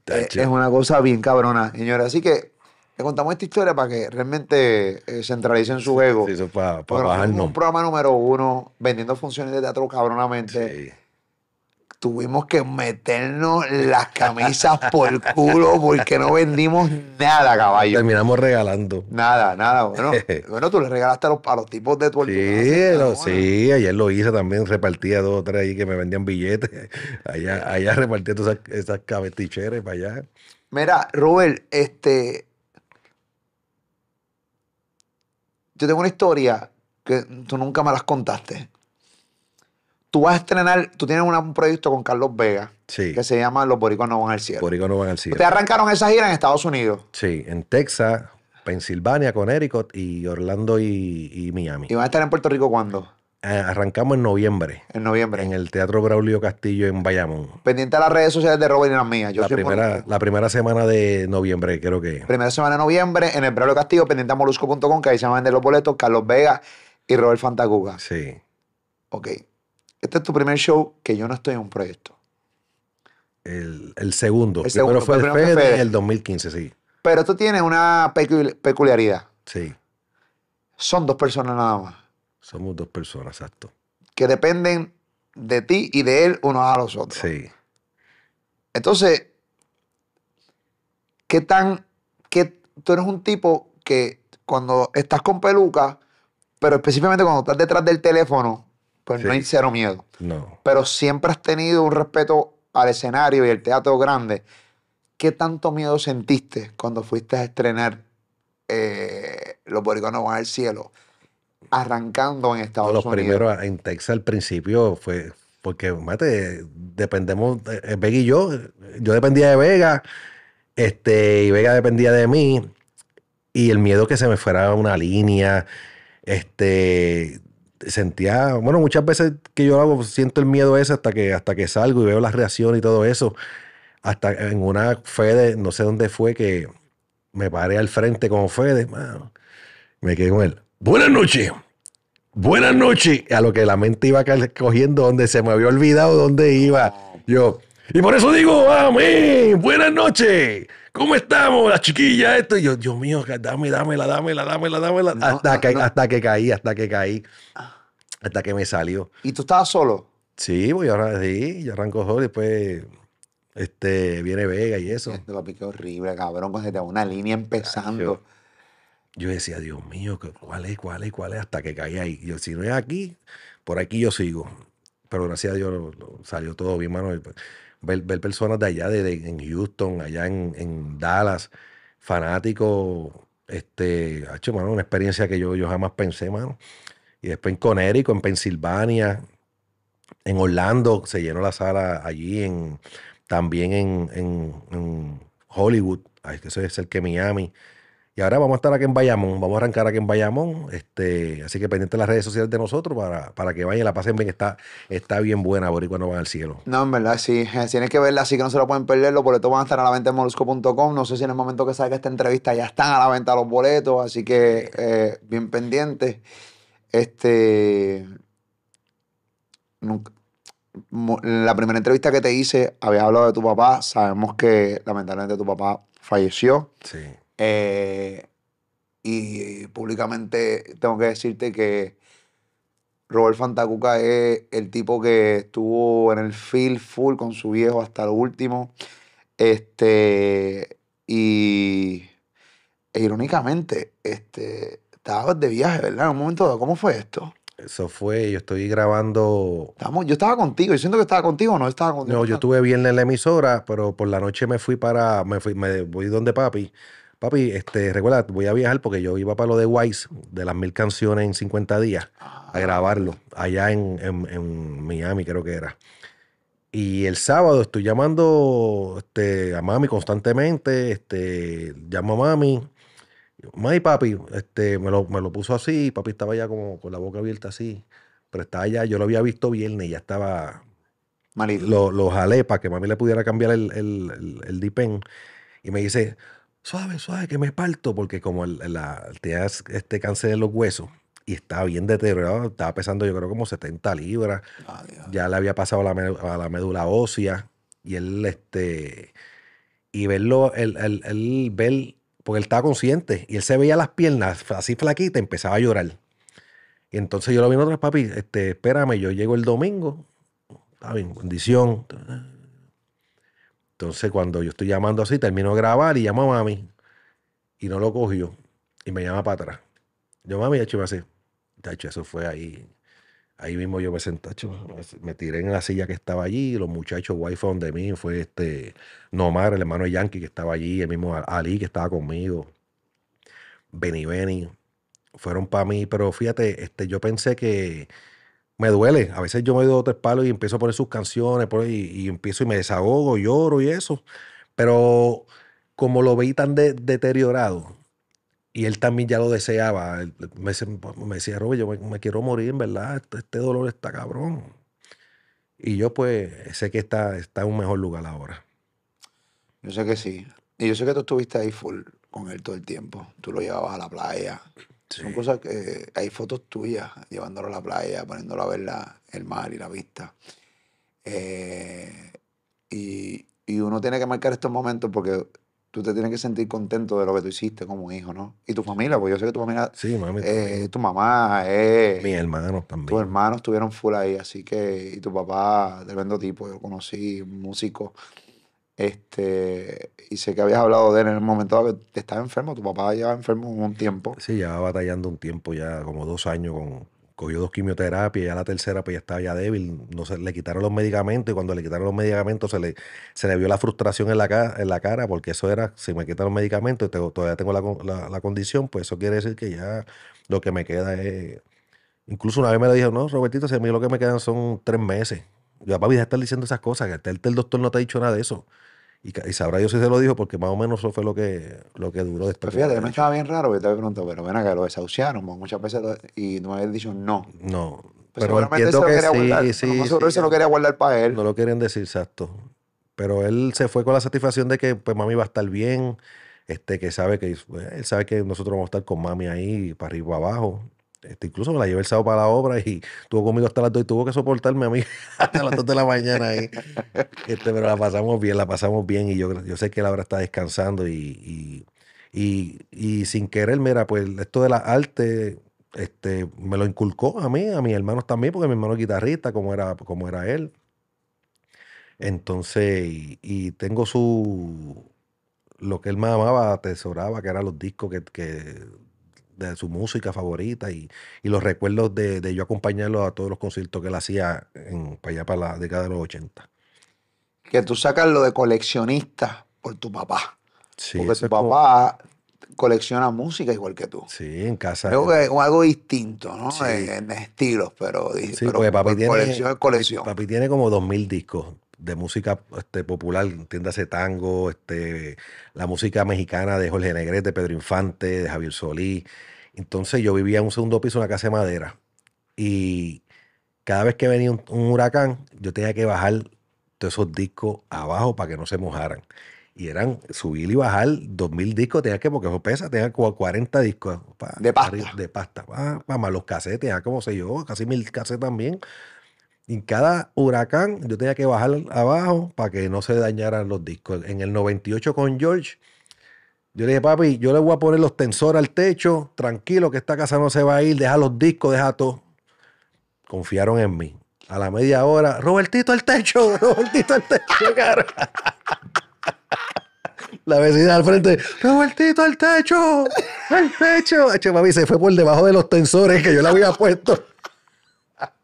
Eh, es una cosa bien cabrona, señora. Así que le contamos esta historia para que realmente eh, centralicen su ego. Sí, eso es para Bueno, bajarnos. un programa número uno, vendiendo funciones de teatro cabronamente. Sí. Tuvimos que meternos las camisas por el culo porque no vendimos nada, caballo. Terminamos regalando. Nada, nada. Bueno, bueno tú le regalaste a los, a los tipos de tu Sí, lo- sí, ayer lo hice también, repartía dos o tres ahí que me vendían billetes. Allá, allá repartía todas esas, esas para allá. Mira, Robert, este. Yo tengo una historia que tú nunca me las contaste. Tú vas a estrenar, tú tienes un proyecto con Carlos Vega Sí. que se llama Los Boricuas no van al cielo. Ahí no van al cielo. Ustedes arrancaron esa gira en Estados Unidos. Sí, en Texas, Pensilvania, Connecticut y Orlando y, y Miami. ¿Y van a estar en Puerto Rico cuándo? Eh, arrancamos en noviembre En noviembre. en el Teatro Braulio Castillo en Bayamón. Pendiente a las redes sociales de Robert y las mías. Yo La primera, la primera semana de noviembre, creo que. Primera semana de noviembre en el Braulio Castillo, pendiente a molusco.com, que ahí se van a vender los boletos, Carlos Vega y Robert Fantacuca. Sí. Ok. Este es tu primer show que yo no estoy en un proyecto. El, el segundo. El segundo, primero fue el primero Fede. el 2015, sí. Pero esto tiene una pecul- peculiaridad. Sí. Son dos personas nada más. Somos dos personas, exacto. Que dependen de ti y de él unos a los otros. Sí. Entonces, ¿qué tan... Que tú eres un tipo que cuando estás con peluca, pero específicamente cuando estás detrás del teléfono, pues no hay cero miedo. No. Pero siempre has tenido un respeto al escenario y el teatro grande. ¿Qué tanto miedo sentiste cuando fuiste a estrenar eh, Los Boricuanos van al cielo? Arrancando en Estados Los Unidos. primeros en Texas al principio fue. Porque, mate, dependemos. eh, Vega y yo. Yo dependía de Vega. Este, y Vega dependía de mí. Y el miedo que se me fuera una línea. Este. Sentía. Bueno, muchas veces que yo hago, siento el miedo ese hasta que, hasta que salgo y veo las reacciones y todo eso. Hasta en una Fede, no sé dónde fue, que me paré al frente como Fede. mano, me quedé con él. Buenas noches. Buenas noches. A lo que la mente iba cogiendo donde se me había olvidado dónde iba. Yo. Y por eso digo, amén. Buenas noches. ¿Cómo estamos? La chiquilla, esto. Y yo, Dios mío, dame, dámela, dámela, dámela, dámela. No, hasta, no, que, no. hasta que caí, hasta que caí. Hasta que me salió. ¿Y tú estabas solo? Sí, voy ahora sí, yo arranco solo y después este, viene Vega y eso. Este papi, qué horrible, cabrón, cuando se te va una línea empezando. Yo decía, Dios mío, ¿qué- ¿cuál es, cuál es, cuál es? Hasta que caí ahí. Yo, si no es aquí, por aquí yo sigo. Pero gracias a Dios salió todo bien, mano. Pues, Ver, ver personas de allá, de, en Houston, allá en, en Dallas, fanáticos, este, hecho, mano, una experiencia que yo, yo jamás pensé, mano. Y después en Connecticut, en Pensilvania, en Orlando, se llenó la sala allí, en, también en, en- en Hollywood, que eso es cerca de Miami. Y ahora vamos a estar aquí en Bayamón, vamos a arrancar aquí en Bayamón, este, así que pendiente de las redes sociales de nosotros para, para que vayan y la pasen bien, está, está bien buena, Boricua no van al cielo. No, en verdad, sí. eh, Tienes que verla, así que no se lo pueden perder. Los boletos van a estar a la venta en molusco.com. No sé si en el momento que salga esta entrevista ya están a la venta los boletos, así que eh, bien pendientes. Este. nunca- la primera entrevista que te hice, habías hablado de tu papá. Sabemos que lamentablemente tu papá falleció. Sí. Eh, y públicamente tengo que decirte que Robert Fantacuca es el tipo que estuvo en el field full con su viejo hasta lo último. Este, y e irónicamente, este, estabas de viaje, ¿verdad? En un momento dado, ¿cómo fue esto? Eso fue, yo estoy grabando Estábamos- yo estaba contigo, yo siento que estaba contigo, o no estaba contigo. No, yo estuve viernes en la emisora, pero por la noche me fui para, me fui, me voy donde papi. Papi, este, recuerda, voy a viajar porque yo iba para lo de Wise, de las mil canciones en 50 días, Ah, a grabarlo, allá en, en- en Miami creo que era. Y el sábado estoy llamando este, a mami constantemente, este, llamo a mami. Mami, papi, este, me lo, me lo puso así, papi estaba ya como con la boca abierta así, pero estaba ya, yo lo había visto viernes y ya estaba Malito. lo, lo jalé para que mami le pudiera cambiar el, el, el, el dipen. Y me dice, suave, suave, que me parto, porque como la, tenía este cáncer en los huesos y estaba bien deteriorado, estaba pesando yo creo como 70 libras, ya le había pasado a la, a la médula ósea y él, este, y verlo, él, él, él ver, porque él estaba consciente y él se veía las piernas así flaquitas, empezaba a llorar. Y entonces yo lo vi en otras papi, este, espérame, yo llego el domingo, Está bien, bendición. Entonces, cuando yo estoy llamando así, termino de grabar y llamo a mami. Y no lo cogió. Y me llama para atrás. Yo, mami, hecho, me hace. Tacho, eso fue ahí. Ahí mismo yo me senté, me tiré en la silla que estaba allí. Los muchachos, wifi de mí, fue este Nomar, el hermano Yankee, que estaba allí, el mismo Ali, que estaba conmigo. Benny Benny. Fueron para mí, pero fíjate, este, yo pensé que me duele. A veces yo me doy tres palos y empiezo a poner sus canciones y, empiezo y me desahogo, lloro y eso. Pero como lo veí tan de- deteriorado y él también ya lo deseaba. Me, me decía, Robert, yo me, quiero morir, verdad. Este, este dolor está cabrón. Y yo, pues, sé que está, está en un mejor lugar ahora. Yo sé que sí. Y yo sé que tú estuviste ahí full con él todo el tiempo. Tú lo llevabas a la playa. Son cosas que hay fotos tuyas llevándolo a la playa, poniéndolo a ver la- el mar y la vista. Eh, y, y uno tiene que marcar estos momentos porque tú te tienes que sentir contento de lo que tú hiciste como hijo, ¿no? Y tu familia, porque yo sé que tu familia, Sí, mami. eh, tu mamá, eh, Mis hermanos también. tus hermanos estuvieron full ahí, así que, y tu papá, tremendo tipo, yo conocí, músico. Este, y sé que habías hablado de él en el momento que estaba enfermo, tu papá llevaba enfermo un tiempo. Sí, llevaba batallando un tiempo ya, como dos años, con, cogió dos quimioterapias, ya la tercera pues ya estaba ya débil, no se, le quitaron los medicamentos y cuando le quitaron los medicamentos se le, se le vio la frustración en la, en la cara porque eso era, si me quitan los medicamentos y todavía tengo la, la- la condición, pues eso quiere decir que ya lo que me queda es... Incluso una vez me lo dijo, no, Robertito, si a mí lo que me quedan son tres meses. Yo, papi, deja de estar diciendo esas cosas, que el, el doctor no te ha dicho nada de eso. Y, y sabrá yo si se lo dijo porque más o menos eso fue lo que, lo que duró después. Pero fíjate, lo me estaba bien raro, porque te había preguntado, pero ven acá, lo desahuciaron muchas veces y no me habías dicho no. No, Pues pero seguramente entiendo se lo que quería sí, guardar. sí, seguro él sí, se lo quería guardar para él. No lo quieren decir exacto. Pero él se fue con la satisfacción de que pues mami va a estar bien, este, que sabe que pues, él sabe que nosotros vamos a estar con mami ahí para arriba abajo. Este, incluso me la llevé el sábado para la obra y estuvo conmigo hasta las 2 y tuvo que soportarme a mí hasta las 2 de la mañana ahí. Este, pero la pasamos bien, la pasamos bien y yo, yo sé que él ahora está descansando y, y, y, sin querer, mira, pues esto de la arte este, me lo inculcó a mí, a mis hermanos también, porque mi hermano es guitarrista, como era, como era él. Entonces, y, tengo su, lo que él más amaba, atesoraba, que eran los discos que- de su música favorita y, y los recuerdos de, de yo acompañarlo a todos los conciertos que él hacía en, para allá, para la década de los 80. Que tú sacas lo de coleccionista por tu papá. Sí, porque tu como- papá colecciona música igual que tú. sí, en casa. Creo que es algo distinto, ¿no? Sí. En, en estilos, pero, Sí, pero papi por tiene, colección es colección. papi tiene como dos mil discos de música este, popular, entiéndase tango, este, la música mexicana de Jorge Negrete, Pedro Infante, de Javier Solí. Entonces yo vivía en un segundo piso, una casa de madera. Y cada vez que venía un, un huracán, yo tenía que bajar todos esos discos abajo para que no se mojaran. Y eran subir y bajar dos mil discos, tenía que, porque eso pesa, tenía como 40 discos. pa, De pasta. De pasta. pa, pa, más los cassettes, tenía como sé yo, casi mil cassettes también. En cada huracán yo tenía que bajar abajo para que no se dañaran los discos. En el 98 con George, yo le dije, papi, yo le voy a poner los tensores al techo, tranquilo que esta casa no se va a ir, deja los discos, deja todo. Confiaron en mí. A la media hora, Robertito al techo, Robertito al techo, cara. La vecina al frente, Robertito al techo, al techo. Eche, papi, se fue por debajo de los tensores que yo le había puesto.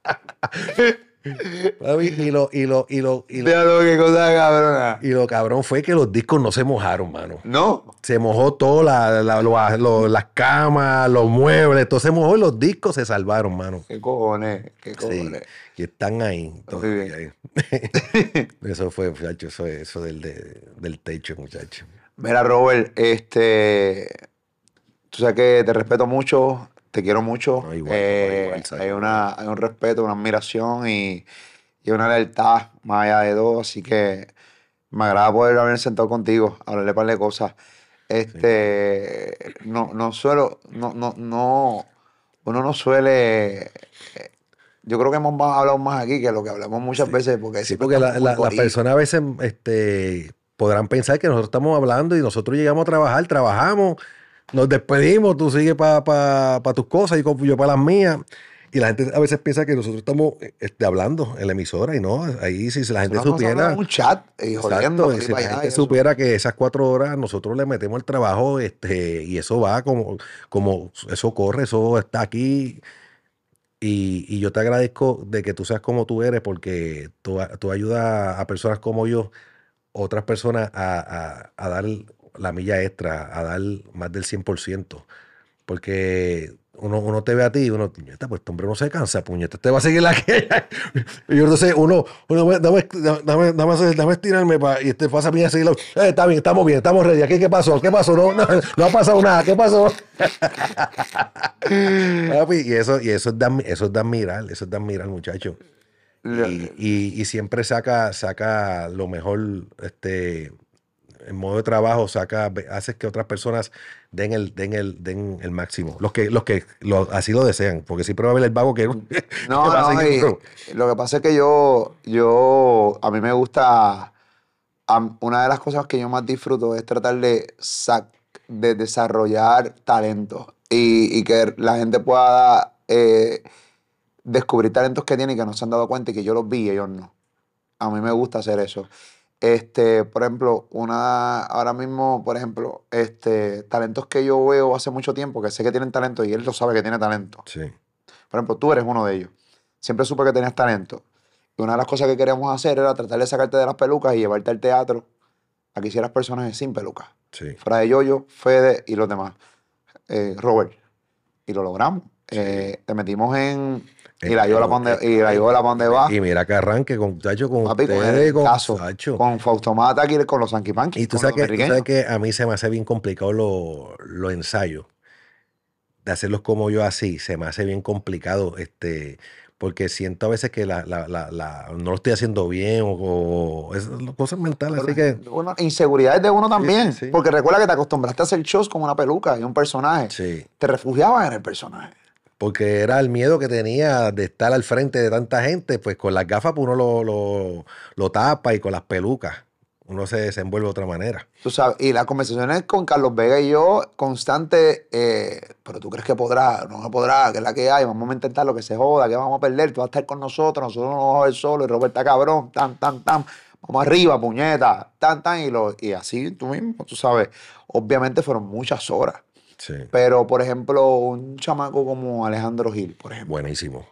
Y lo, y lo, y lo, y lo, qué cosa cabrona. y lo cabrón fue que los discos no se mojaron, mano. No, Se mojó todo, la, la- lo- lo- las camas, los muebles, todo se mojó y los discos se salvaron, mano. qué cojones, qué Sí, cojones. y están ahí. eso fue, muchacho, eso, eso del, de- del techo, muchacho. Mira, Robert, este. Tú sabes que te respeto mucho, te quiero mucho. No, igual, Eh, igual, hay, una, hay un respeto, una admiración y, y una lealtad más allá de todo. Así que me agrada poder haber sentado contigo, hablarle un par de cosas. Este. No, no suelo. No, no, no. Uno no suele. eh, Yo creo que hemos hablado más aquí que lo que hablamos muchas veces. Porque Sí, porque la- muy la- las corridos. personas a veces este, podrán pensar que nosotros estamos hablando y nosotros llegamos a trabajar, trabajamos, nos despedimos, tú sigues para tus cosas y yo para las mías. Y la gente a veces piensa que nosotros estamos este, hablando en la emisora y no, ahí si la gente pasamos supiera... un chat y jodiendo. Exacto, si la gente supiera que esas cuatro horas nosotros le metemos el trabajo este, y eso va como, como eso corre, eso está aquí. Y, y yo te agradezco de que tú seas como tú eres porque tú, tú ayudas a personas como yo, otras personas a, a- a dar la milla extra, a dar más del 100%. Porque uno, uno te ve a ti y uno, puñeta, pues este hombre no se cansa, puñeta, te va a seguir la que Y yo sé, uno, uno dame, dame, dame, dame estirarme pa, y este pasa a mí a seguirlo. Eh, está bien, estamos bien, estamos ready. ¿Qué, qué pasó? ¿Qué pasó? No, no, no ha pasado nada, ¿qué pasó? Y eso, y eso es de, eso es de admirar, eso es de admirar, muchacho. Y, y- y siempre saca, saca lo mejor, este, en modo de trabajo, saca, haces que otras personas den el, den el, den el máximo. Los que, los que lo- así lo desean, porque siempre va a haber el vago que, que No, va a no, y lo que pasa es que yo, yo, a mí me gusta, una de las cosas que yo más disfruto es tratar de, sac- de desarrollar talento y, y que la gente pueda eh, descubrir talentos que tienen y que no se han dado cuenta y que yo los vi y ellos no. A mí me gusta hacer eso. Este, por ejemplo, una, ahora mismo, por ejemplo, este, talentos que yo veo hace mucho tiempo, que sé que tienen talento y él lo sabe que tiene talento. Sí, Por ejemplo, tú eres uno de ellos. Siempre supe que tenías talento. Y una de las cosas que queríamos hacer era tratar de sacarte de las pelucas y llevarte al teatro a que hicieras personajes sin pelucas. sí. Fuera de Yoyo, Fede y los demás. Eh, Robert. Y lo logramos. Eh, te metimos en. Y la Yola donde- y la Yola donde va. Y mira que arranque con Tacho, con Papi, con ustedes, el con caso. Con Faustomata y con los Sanky Panky. Y tú sabes, que, tú sabes que a mí se me hace bien complicado los ensayos. De hacerlos como yo así, se me hace bien complicado. Este, porque siento a veces que la, la- la- la- no lo estoy haciendo bien o, o es cosas mentales. Así que Bueno, inseguridades de uno también. sí, sí. Porque recuerda que te acostumbraste a hacer shows con una peluca y un personaje. sí. Te refugiabas en el personaje. Porque era el miedo que tenía de estar al frente de tanta gente, pues con las gafas uno lo, lo, lo tapa y con las pelucas uno se desenvuelve de otra manera. Tú sabes, y las conversaciones con Carlos Vega y yo, constante, eh, pero tú crees que podrá, no podrá, que es la que hay, vamos a intentar lo que se joda, que vamos a perder, tú vas a estar con nosotros, nosotros no vamos a ver solo, y Roberta cabrón, tan, tan, tan, vamos arriba, puñeta, tan, tan, y, lo, y así tú mismo, tú sabes, obviamente fueron muchas horas, Sí. pero por ejemplo, un chamaco como Alejandro Gil, por ejemplo, Buenísimo.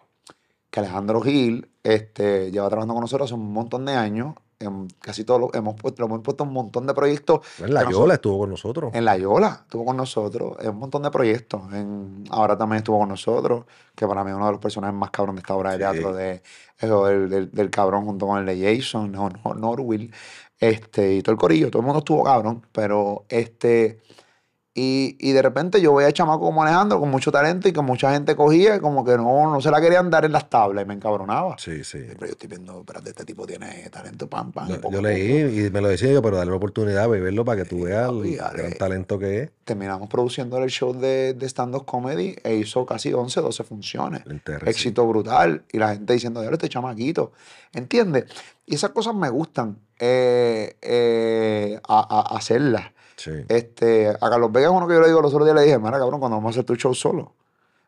que Alejandro Gil este, lleva trabajando con nosotros hace un montón de años, en casi todos los- hemos puesto, hemos puesto un montón de proyectos. En la nosotros- Yola estuvo con nosotros. en La Yola estuvo con nosotros, en un montón de proyectos. En, ahora también estuvo con nosotros, que para mí es uno de los personajes más cabrones de esta obra de Sí. teatro, de, eso, del, del- del cabrón junto con el de Jason, no, este, y todo el corillo, todo el mundo estuvo cabrón, pero este, y, y de repente yo veía a chamaco como Alejandro con mucho talento y que mucha gente cogía como que no, no se la querían dar en las tablas y me encabronaba. Sí, sí. Pero yo estoy viendo, espérate, este tipo tiene talento, pam, pam. Yo, poco yo a poco leí y me lo decía yo, pero darle la oportunidad de verlo para que tú veas papi, el dale. gran talento que es. terminamos produciendo el show de, de stand-up comedy e hizo casi 11, 12 funciones. En TRC. Éxito brutal. Y la gente diciendo, diablo, este chamaquito. ¿Entiendes? Y esas cosas me gustan eh, eh, a, a- hacerlas. Sí. Este, a Carlos Vega es uno que yo le digo los otros días, le dije, mira, cabrón, cuando vamos a hacer tu show solo.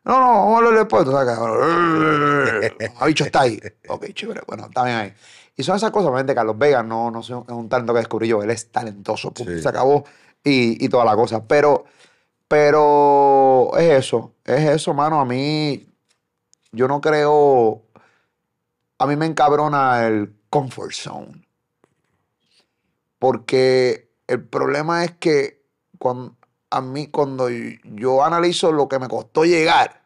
No, no, vamos a hablar después. Tú sabes, cabrón. Ha dicho está ahí. Ok, chévere. Bueno, está bien ahí. Y son esas cosas, obviamente, Carlos Vega no, no es un- talento que descubrí yo. Él es talentoso. Sí. Se acabó. Y, y toda la cosa. Pero, pero es eso. Es eso, mano. A mí, yo no creo. A mí me encabrona el comfort zone. Porque el problema es que cuando, a mí, cuando yo analizo lo que me costó llegar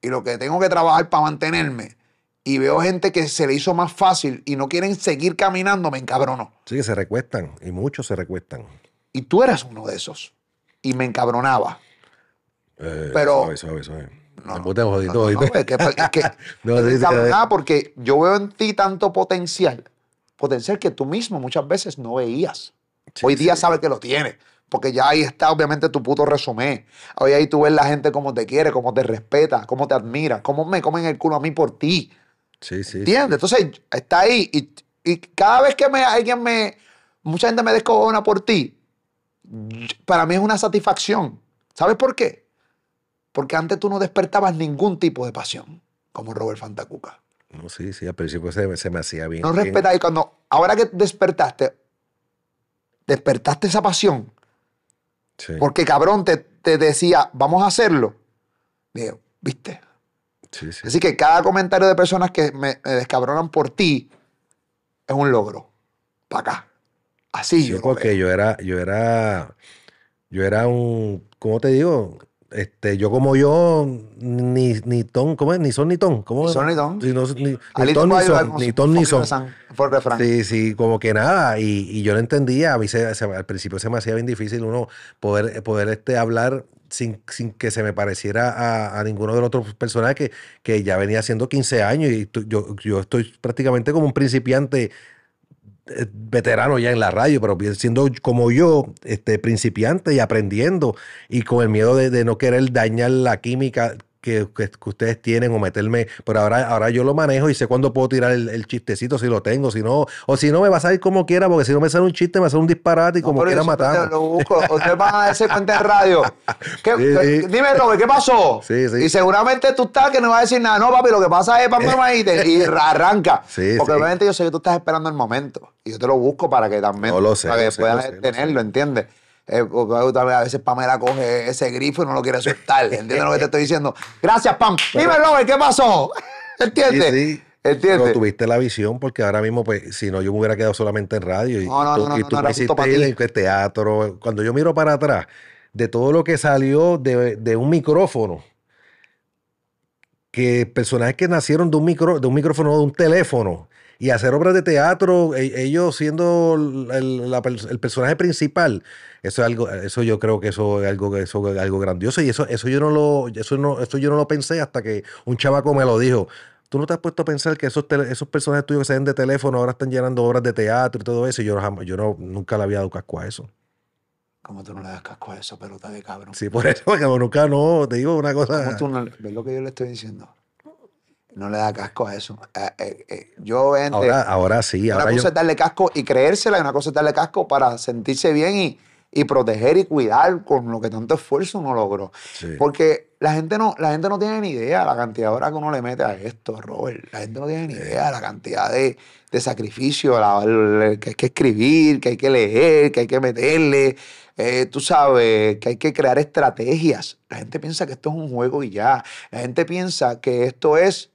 y lo que tengo que trabajar para mantenerme, y veo gente que se le hizo más fácil y no quieren seguir caminando, me encabrono. Sí, que se recuestan y muchos se recuestan. Y tú eras uno de esos. Y me encabronaba. Eh, Pero- Suave, suave, suave. No, jodito, no, no, jodito. es que- es que- No, me encabronaba porque yo veo en ti tanto potencial. Potencial que tú mismo muchas veces no veías. Sí, Hoy día sí. sabes que lo tienes. Porque ya ahí está, obviamente, tu puto resumen. Hoy ahí tú ves la gente cómo te quiere, cómo te respeta, cómo te admira, cómo me comen el culo a mí por ti. Sí, sí. ¿Entiendes? Entonces, está ahí. Y, y cada vez que me, alguien me. Mucha gente me descojona por ti, para mí es una satisfacción. ¿Sabes por qué? Porque antes tú no despertabas ningún tipo de pasión, como Robert Fantacuca. No, sí, sí, al principio se, se me hacía bien. No respetas. Y cuando, ahora que despertaste, despertaste esa pasión, Sí, porque cabrón te, te decía, vamos a hacerlo. Digo, ¿viste? sí, sí. Así que cada comentario de personas que me, me descabronan por ti es un logro. Para acá. Así Sí, yo lo porque veo. yo era, yo era, yo era un, ¿cómo te digo? Este, yo como yo, ni, ni ton, ¿cómo es? Ni son ni ton. ¿Cómo es? son ni ton. Sí, no, ni, ton ni son. Ni ton ni son. el refrán. Sí, sí, como que nada. Y, y yo no entendía. A mí se- se- al principio se me hacía bien difícil uno poder, poder este, hablar sin, sin que se me pareciera a, a ninguno de los otros personajes que, que ya venía haciendo 15 años. Y yo, yo estoy prácticamente como un principiante veterano ya en la radio, pero siendo como yo, este, principiante y aprendiendo y con el miedo de, de no querer dañar la química que, que- que ustedes tienen o meterme, pero ahora, ahora yo lo manejo y sé cuándo puedo tirar el, el chistecito si lo tengo, si no, o si no me va a salir como quiera, porque si no me sale un chiste, me sale un disparate y No, como pero quiera Lo busco. Ustedes van a darse cuenta en radio. ¿Qué- Sí, qué- sí. Dime, Robert, ¿qué pasó? Sí, sí. Y seguramente tú estás que no vas a decir nada. No, papi, lo que pasa es pam, ahí, y, te- y arranca. Sí, Porque obviamente yo sé que tú estás esperando el momento. Y yo te lo busco para que también No, lo sé, para que puedas sé, lo tenerlo, ¿entiendes? Eh, porque a veces Pamela coge ese grifo y no lo quiere soltar. ¿Entiendes lo que te estoy diciendo? Gracias, Pam. Dime, Robert, ¿qué pasó? ¿Entiendes? Sí, sí. ¿Entiendes? Pero tuviste la visión, porque ahora mismo, pues, si no, yo me hubiera quedado solamente en radio. Y No, no, tú, no, y tú me hiciste en teatro. Cuando yo miro para atrás, de todo lo que salió de, de un micrófono, que personajes que nacieron de un, micro, de un micrófono, de un teléfono, y hacer obras de teatro, e- ellos siendo el, la el personaje principal, eso es algo, eso yo creo que eso es algo, eso es algo grandioso. Y eso, eso yo no lo, eso no, eso yo no lo pensé hasta que un chavaco me lo dijo. ¿Tú no te has puesto a pensar que esos, esos personajes tuyos que se ven de teléfono ahora están llenando obras de teatro y todo eso? Y yo, jamás- yo no, nunca le había dado casco a eso. ¿Cómo tú no le das casco a eso, pelota de cabrón? Sí, por eso, porque nunca no, te digo una ¿Cómo cosa. tú no le- ¿Ves lo que yo le estoy diciendo? No le da casco a eso. Eh, eh, eh, yo, obviamente, Ahora, ahora sí, una ahora cosa yo. es darle casco y creérsela, y una cosa es darle casco para sentirse bien y, y proteger y cuidar con lo que tanto esfuerzo uno logró. Sí. Porque la gente, no, la gente no tiene ni idea la cantidad de horas que uno le mete a esto, Robert. La gente no tiene ni idea la cantidad de, de sacrificio la- que hay que escribir, que hay que leer, que hay que meterle. Eh, tú sabes, que hay que crear estrategias. La gente piensa que esto es un juego y ya. La gente piensa que esto es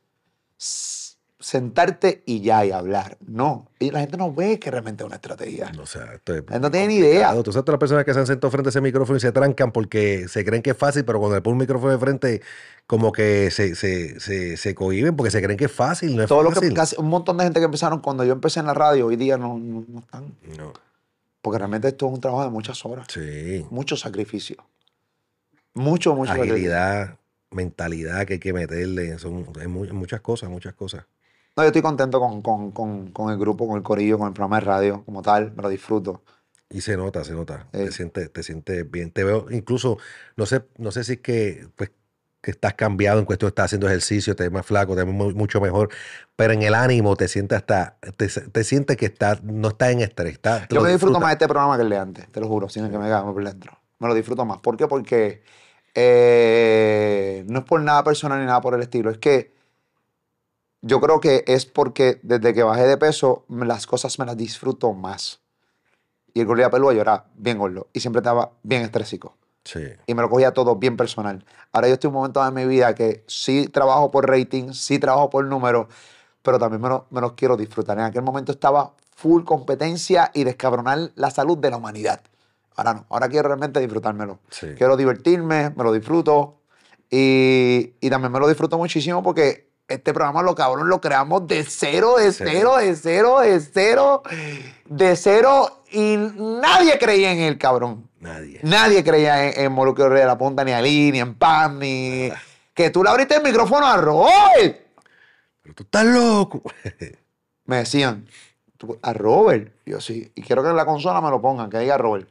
sentarte y ya y hablar. No. Y la gente no ve que realmente es una estrategia. O sea, esto es La gente no tiene ni idea. Tú sabes todas las personas que se han sentado frente a ese micrófono y se trancan porque se creen que es fácil, pero cuando le ponen un micrófono de frente, como que se, se, se, se cohiben porque se creen que es fácil, no es Todo lo que fácil. casi, un montón de gente que empezaron cuando yo empecé en la radio hoy día no, no, no están. No. Porque realmente esto es un trabajo de muchas horas. Sí. Mucho sacrificio. Mucho, mucho sacrificio. Mentalidad que hay que meterle, son es mu- muchas cosas, muchas cosas. No, yo estoy contento con, con, con, con el grupo, con el corillo, con el programa de radio como tal. Me lo disfruto. Y se nota, se nota. Eh. Te sientes, te sientes bien. Te veo, incluso, no sé, no sé si es que, pues, que estás cambiado en cuestión, estás haciendo ejercicio, te ves más flaco, te ves mu- mucho mejor, pero en el ánimo te sientes hasta, te, te sientes que estás, no estás en estrés. te Yo me disfruto más de este programa que el de antes, te lo juro, sin que me cague por dentro. Me lo disfruto más. ¿Por qué? Porque eh, no es por nada personal ni nada por el estilo. Es que yo creo que es porque desde que bajé de peso, las cosas me las disfruto más. Y el gorila pelúa lloraba bien gordo. Y siempre estaba bien estrésico. Sí. y me lo cogía todo bien personal. Ahora yo estoy en un momento de mi vida que sí trabajo por rating, sí trabajo por números, pero también me, lo- me los quiero disfrutar. En aquel momento estaba full competencia y descabronar la salud de la humanidad. Ahora no, ahora quiero realmente disfrutármelo. Sí. Quiero divertirme, me lo disfruto y, y también me lo disfruto muchísimo porque este programa lo cabrón lo creamos de cero, de Cero. de cero, de cero, de cero y nadie creía en el cabrón. Nadie. Nadie creía en, en Molusco de la Punta, ni Ali, ni en Pam, ni. Que tú le abriste el micrófono a Robert. Pero tú estás loco. Me decían, "Tú- a Robert. Yo sí. Y quiero que en la consola me lo pongan, que diga Robert.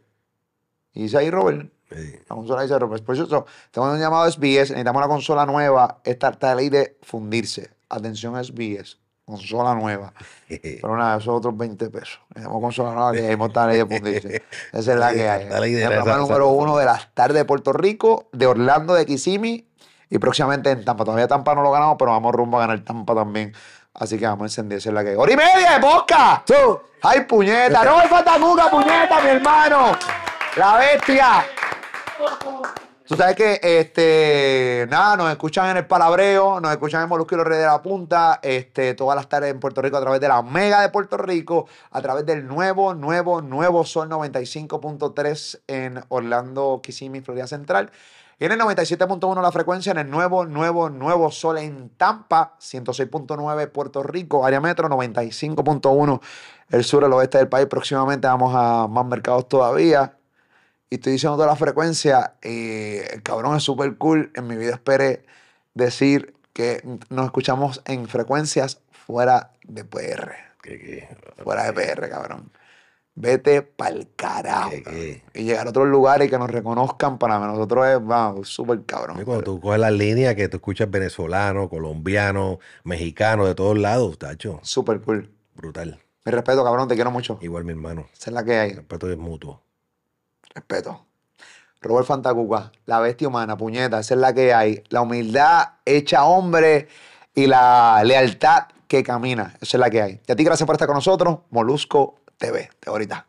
Y dice ahí Robert. Sí. La consola dice Robert. Por eso, tengo un llamado SBS, necesitamos una consola nueva. Esta, esta ley de fundirse. Atención SBS. Consola nueva. Pero nada, esos otros 20 pesos. Necesitamos consola nueva que hay esta ley de fundirse. Esa es la que hay. La ley de el la- número esa- uno de las tardes de Puerto Rico, de Orlando, de Kissimmee y próximamente en Tampa. Todavía Tampa no lo ganamos, pero vamos rumbo a ganar Tampa también. Así que vamos a encender esa es la que hay. ¡Hora y media de! ¡Ay, puñeta! ¡No me falta nunca, puñeta, mi hermano! ¡La bestia! Tú sabes que, este, nada, nos escuchan en el Palabreo, nos escuchan en Molusco y los Reyes de la Punta, este, todas las tardes en Puerto Rico a través de la Mega de Puerto Rico, a través del nuevo, nuevo, nuevo Sol 95.3 en Orlando, Kissimmee, Florida Central. Y en el 97.1 la frecuencia en el nuevo, nuevo, nuevo Sol en Tampa, 106.9 Puerto Rico, área metro, 95.1 el sur, el oeste del país. Próximamente vamos a más mercados todavía. Y estoy diciendo toda la frecuencia. Y el cabrón es súper cool. En mi vida esperé decir que nos escuchamos en frecuencias fuera de PR. ¿Qué, qué? Fuera de PR, cabrón. Vete pa'l carajo. ¿Qué? Y llegar a otros lugares y que nos reconozcan para nosotros es, vamos, súper cabrón. Y Cuando tú coges las líneas que tú escuchas venezolano, colombiano, mexicano, de todos lados, tacho, Súper cool. brutal. Mi respeto, cabrón, te quiero mucho. Igual mi hermano. Esa es la que hay. El respeto es mutuo. Respeto. Robert Fantacuca, la bestia humana, puñeta, esa es la que hay. La humildad hecha hombre y la lealtad que camina, esa es la que hay. Y a ti, gracias por estar con nosotros. Molusco TV, de ahorita.